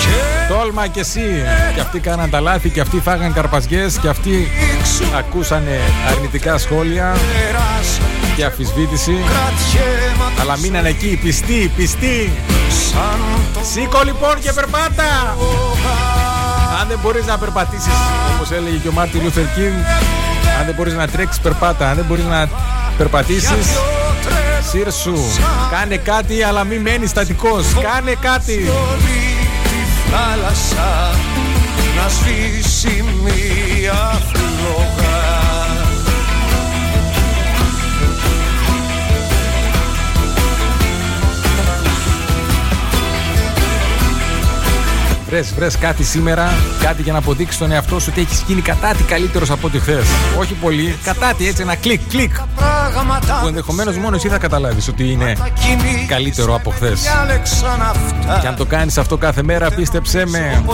Τόλμα κι εσύ. Και αυτοί κάναν τα λάθη και αυτοί φάγαν καρπαζιές και αυτοί ακούσανε αρνητικά σχόλια και αφισβήτηση. Αλλά μείναν εκεί πιστοί, πιστοί. Σήκω λοιπόν και περπάτα. Αν δεν μπορείς να περπατήσεις όπως έλεγε και ο Μάρτιν Λούθερ Κίνγκ αν δεν μπορείς να τρέξεις περπάτα, αν δεν μπορείς να περπατήσεις Σύρσου, κάνε κάτι αλλά μην μένεις στατικός, κάνε κάτι. Τη θάλασσα να σβήσει μία φλόγα Βρες, βρες κάτι σήμερα, κάτι για να αποδείξεις τον εαυτό σου ότι έχεις γίνει κατάτι καλύτερος από ό,τι χθες. Όχι πολύ, κατάτι έτσι, ένα κλικ, κλικ. Που ενδεχομένως μόνο εσύ θα καταλάβεις ότι είναι καλύτερο από χθες. Διάλεξαν αυτά Και αν το κάνεις αυτό κάθε μέρα, πίστεψέ με,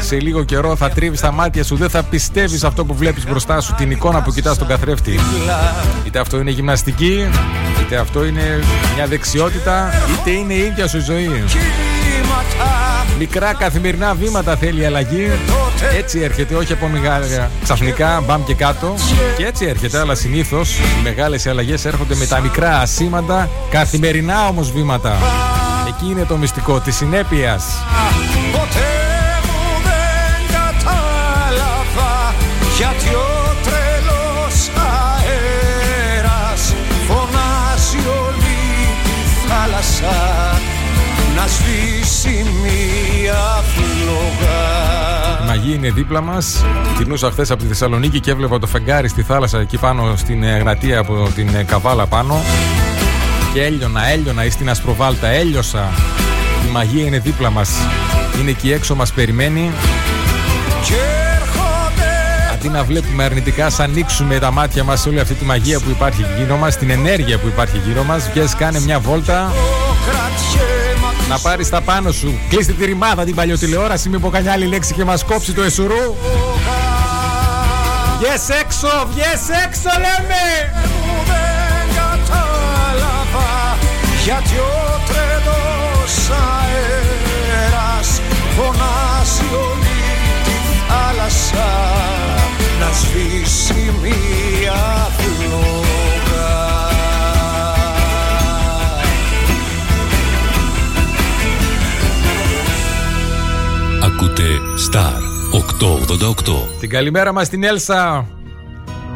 σε λίγο καιρό θα τρίβεις τα μάτια σου, δεν θα πιστεύεις αυτό που βλέπεις μπροστά σου, την εικόνα που κοιτάς στον καθρέφτη. Είτε αυτό είναι γυμναστική, είτε αυτό είναι μια δεξιότητα, είτε είναι η ίδια σου η ζωή. Μικρά καθημερινά βήματα θέλει η αλλαγή. Έτσι έρχεται, όχι από μεγάλα ξαφνικά, μπαμ και κάτω. Και έτσι έρχεται, αλλά συνήθως οι μεγάλες αλλαγές έρχονται με τα μικρά ασήμαντα, καθημερινά όμως βήματα. Εκεί Εκεί είναι το μυστικό της συνέπειας. Η μαγεία είναι δίπλα μας. Κινούσα χθες από τη Θεσσαλονίκη και έβλεπα το φεγγάρι στη θάλασσα εκεί πάνω στην ε, Γνατία από την ε, Καβάλα πάνω. Και έλειωνα, έλειωνα ή στην Ασπροβάλτα, έλειωσα. Η μαγεία είναι δίπλα μας. Είναι εκεί έξω, μας περιμένει. Αντί να βλέπουμε αρνητικά, ας ανοίξουμε τα μάτια μας σε όλη αυτή τη μαγεία που υπάρχει γύρω μας, την ενέργεια που υπάρχει γύρω μας. Βγες, κάνε μια βόλτα, να πάρεις τα πάνω σου. Κλείστε τη ρημάδα την παλιοτηλεόραση, μην πω καμιά άλλη λέξη και μας κόψει το εσουρού. Βγες έξω, βγες έξω λέμε! δεν κατάλαβα γιατί ο τρελός αέρας φωνάζει όλη τη θάλασσα να σβήσει μία φλόγα. Ακούτε Star 888. Την καλημέρα μας στην Έλσα,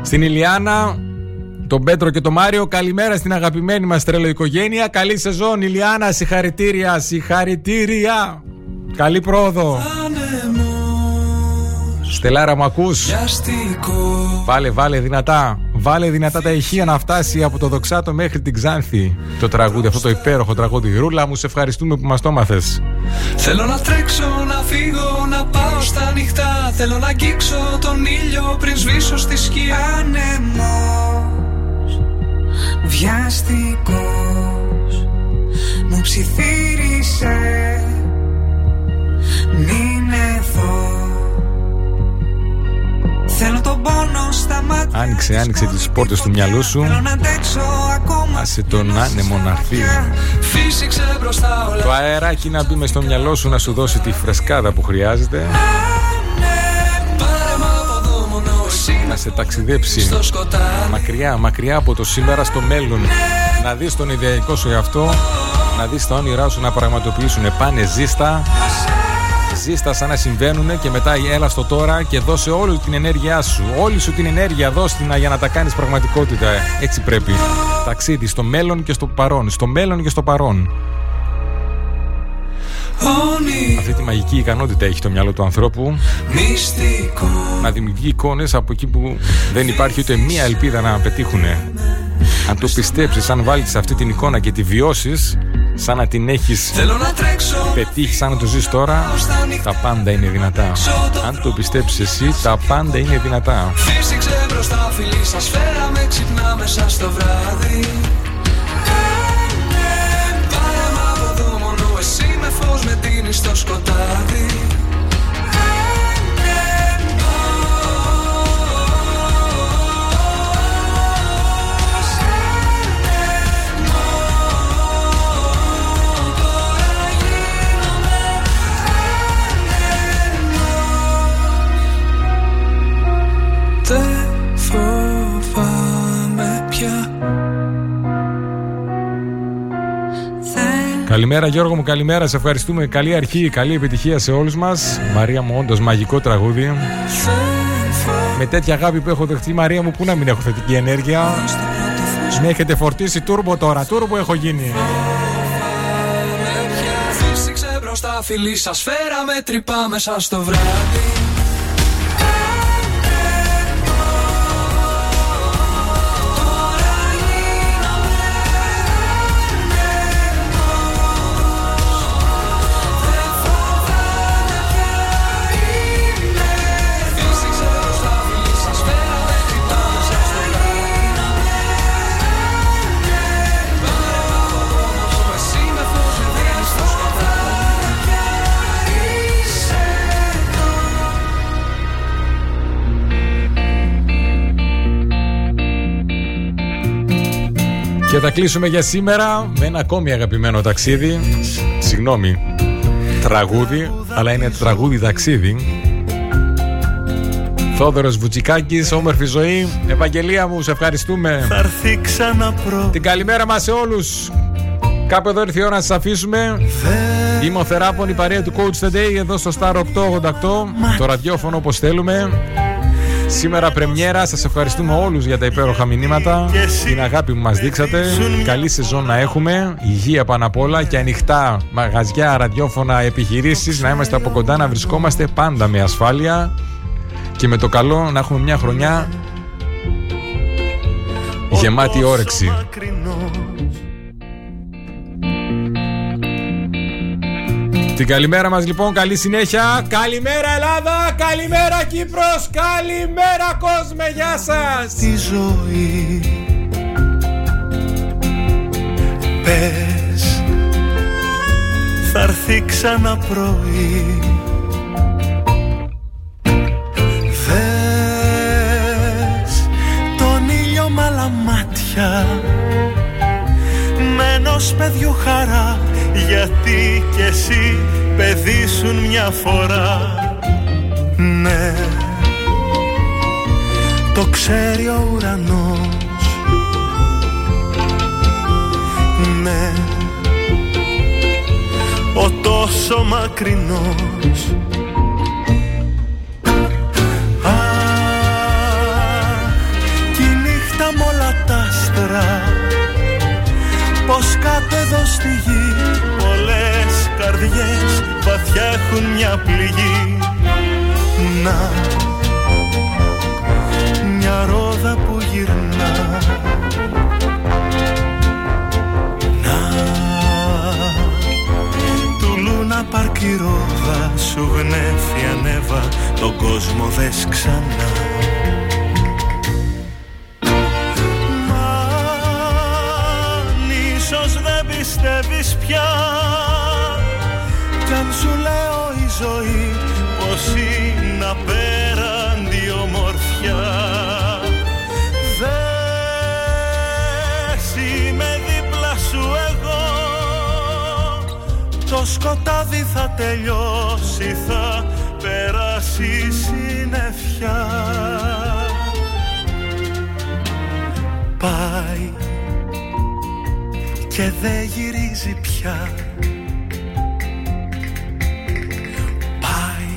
στην Ηλιάνα, τον Πέτρο και τον Μάριο. Καλημέρα στην αγαπημένη μας τρελο οικογένεια. Καλή σεζόν Ηλιάνα, συγχαρητήρια, συγχαρητήρια. Καλή πρόοδο. Στελάρα μου ακούς; Βάλε βάλε δυνατά Βάλε δυνατά τα ηχεία να φτάσει από το Δοξάτο μέχρι την Ξάνθη. Το τραγούδι αυτό το υπέροχο τραγούδι. Ρούλα μου σε ευχαριστούμε που μας το μάθες Θέλω να τρέξω, να φύγω, να πάω στα νυχτά. Θέλω να αγγίξω τον ήλιο πριν σβήσω στη σκιά. Άνεμος, βιαστικός Μου ψιθύρισε Άνοιξε, άνοιξε τις πόρτες του μυαλού σου. Θέλω να αντέξω ακόμα Άσε τον άνεμο να έρθει Φύσηξε μπροστά όλα Το αεράκι να μπει μες στο μυαλό σου να σου δώσει τη φρεσκάδα που χρειάζεται. Πάρε μ' από εδώ μόνο εσύ Να σε ταξιδέψει στο σκοτάδι Μακριά, μακριά από το σήμερα στο μέλλον. Να δεις τον ιδεατικό σου εαυτό Να δεις τα όνειρά σου να πραγματοποιήσουν Πάνε ζήστα Ζήστα σαν να συμβαίνουν και μετά έλα στο τώρα και δώσε όλη την ενέργειά σου. Όλη σου την ενέργεια δώσ' την για να τα κάνεις πραγματικότητα. Έτσι πρέπει. Ταξίδι στο μέλλον και στο παρόν. Στο μέλλον και στο παρόν. Αυτή τη μαγική ικανότητα έχει το μυαλό του ανθρώπου Μυστικό να δημιουργεί εικόνες από εκεί που δεν υπάρχει ούτε μία ελπίδα να πετύχουν. Αν το πιστέψεις, αν βάλεις αυτή την εικόνα και τη βιώσεις, σαν να την έχεις Θέλω να τρέξω πετύχει σαν να το ζεις τώρα, τα πάντα είναι δυνατά. Αν το πιστέψεις εσύ, τα πάντα είναι δυνατά. Φύσηξε μπροστά φιλί σας φέραμε ξυπνά μέσα στο βράδυ Πάρε μ' από εδώ μόνο εσύ με φως με τίνεις στο σκοτάδι Δεν φοβάμαι πια Καλημέρα Γιώργο μου, καλημέρα. Σε ευχαριστούμε. Καλή αρχή, καλή επιτυχία σε όλους μας. Μαρία μου, όντως μαγικό τραγούδι. Με τέτοια αγάπη που έχω δεχτεί, Μαρία μου, πού να μην έχω θετική ενέργεια; Με έχετε φορτίσει τούρμπο τώρα. Τούρμπο έχω γίνει. Φύσηξε μπροστά φιλί σας φέραμε τρυπά μέσα στο βράδυ Και θα κλείσουμε για σήμερα με ένα ακόμη αγαπημένο ταξίδι. Συγγνώμη, τραγούδι, αλλά είναι τραγούδι ταξίδι. Θόδωρος Βουτσικάκης, όμορφη ζωή. Ευαγγελία μου, σε ευχαριστούμε. Θα έρθει ξανά πρώτη Την καλημέρα μας σε όλους. Κάπου εδώ ήρθε η ώρα να σας αφήσουμε. Είμαι ο Θεράπων, η παρέα του Coach the Day εδώ στο Star 888. Το ραδιόφωνο όπως θέλουμε. Σήμερα πρεμιέρα, σας ευχαριστούμε όλους για τα υπέροχα μηνύματα. Την αγάπη που μας δείξατε. Καλή σεζόν να έχουμε. Υγεία πάνω απ' όλα και ανοιχτά μαγαζιά, ραδιόφωνα, επιχειρήσεις. Να είμαστε από κοντά, να βρισκόμαστε πάντα με ασφάλεια. Και με το καλό να έχουμε μια χρονιά Γεμάτη όρεξη Την καλημέρα μας λοιπόν, καλή συνέχεια. Καλημέρα Ελλάδα, καλημέρα Κύπρος. Καλημέρα κόσμε, γεια σας. Τη ζωή. Πες Θα έρθει ξανά πρωί. Δες Τον ήλιο μ' άλλα μάτια. Με ενός παιδιού χαρά γιατί κι εσύ παιδί σου μια φορά. Ναι. Το ξέρει ο ουρανός. Ναι. Ο τόσο μακρινός Πως κάτω εδώ στη γη πολλές καρδιές βαθιά έχουν μια πληγή. Να, μια ρόδα που γυρνά. Να, του Λούνα Πάρκ η ρόδα σου γνέφει ανέβα τον κόσμο δες ξανά πιστεύεις πια. Κι αν σου λέω η ζωή πως είναι απέραντη ομορφιά. Δες είμαι δίπλα σου εγώ. Το σκοτάδι θα τελειώσει θα περάσει η συννεφιά. Πάει και δεν γυρίζει πια Πάει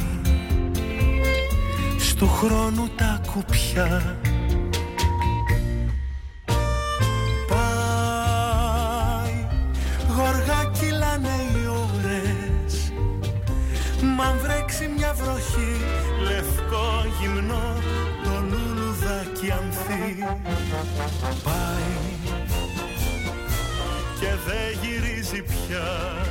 στου χρόνου τα κουπιά. Πάει γοργά κυλάνε οι ώρες. Μ' αν βρέξει μια βροχή λευκό γυμνό το λουλουδάκι ανθεί Πάει και δεν γυρίζει πια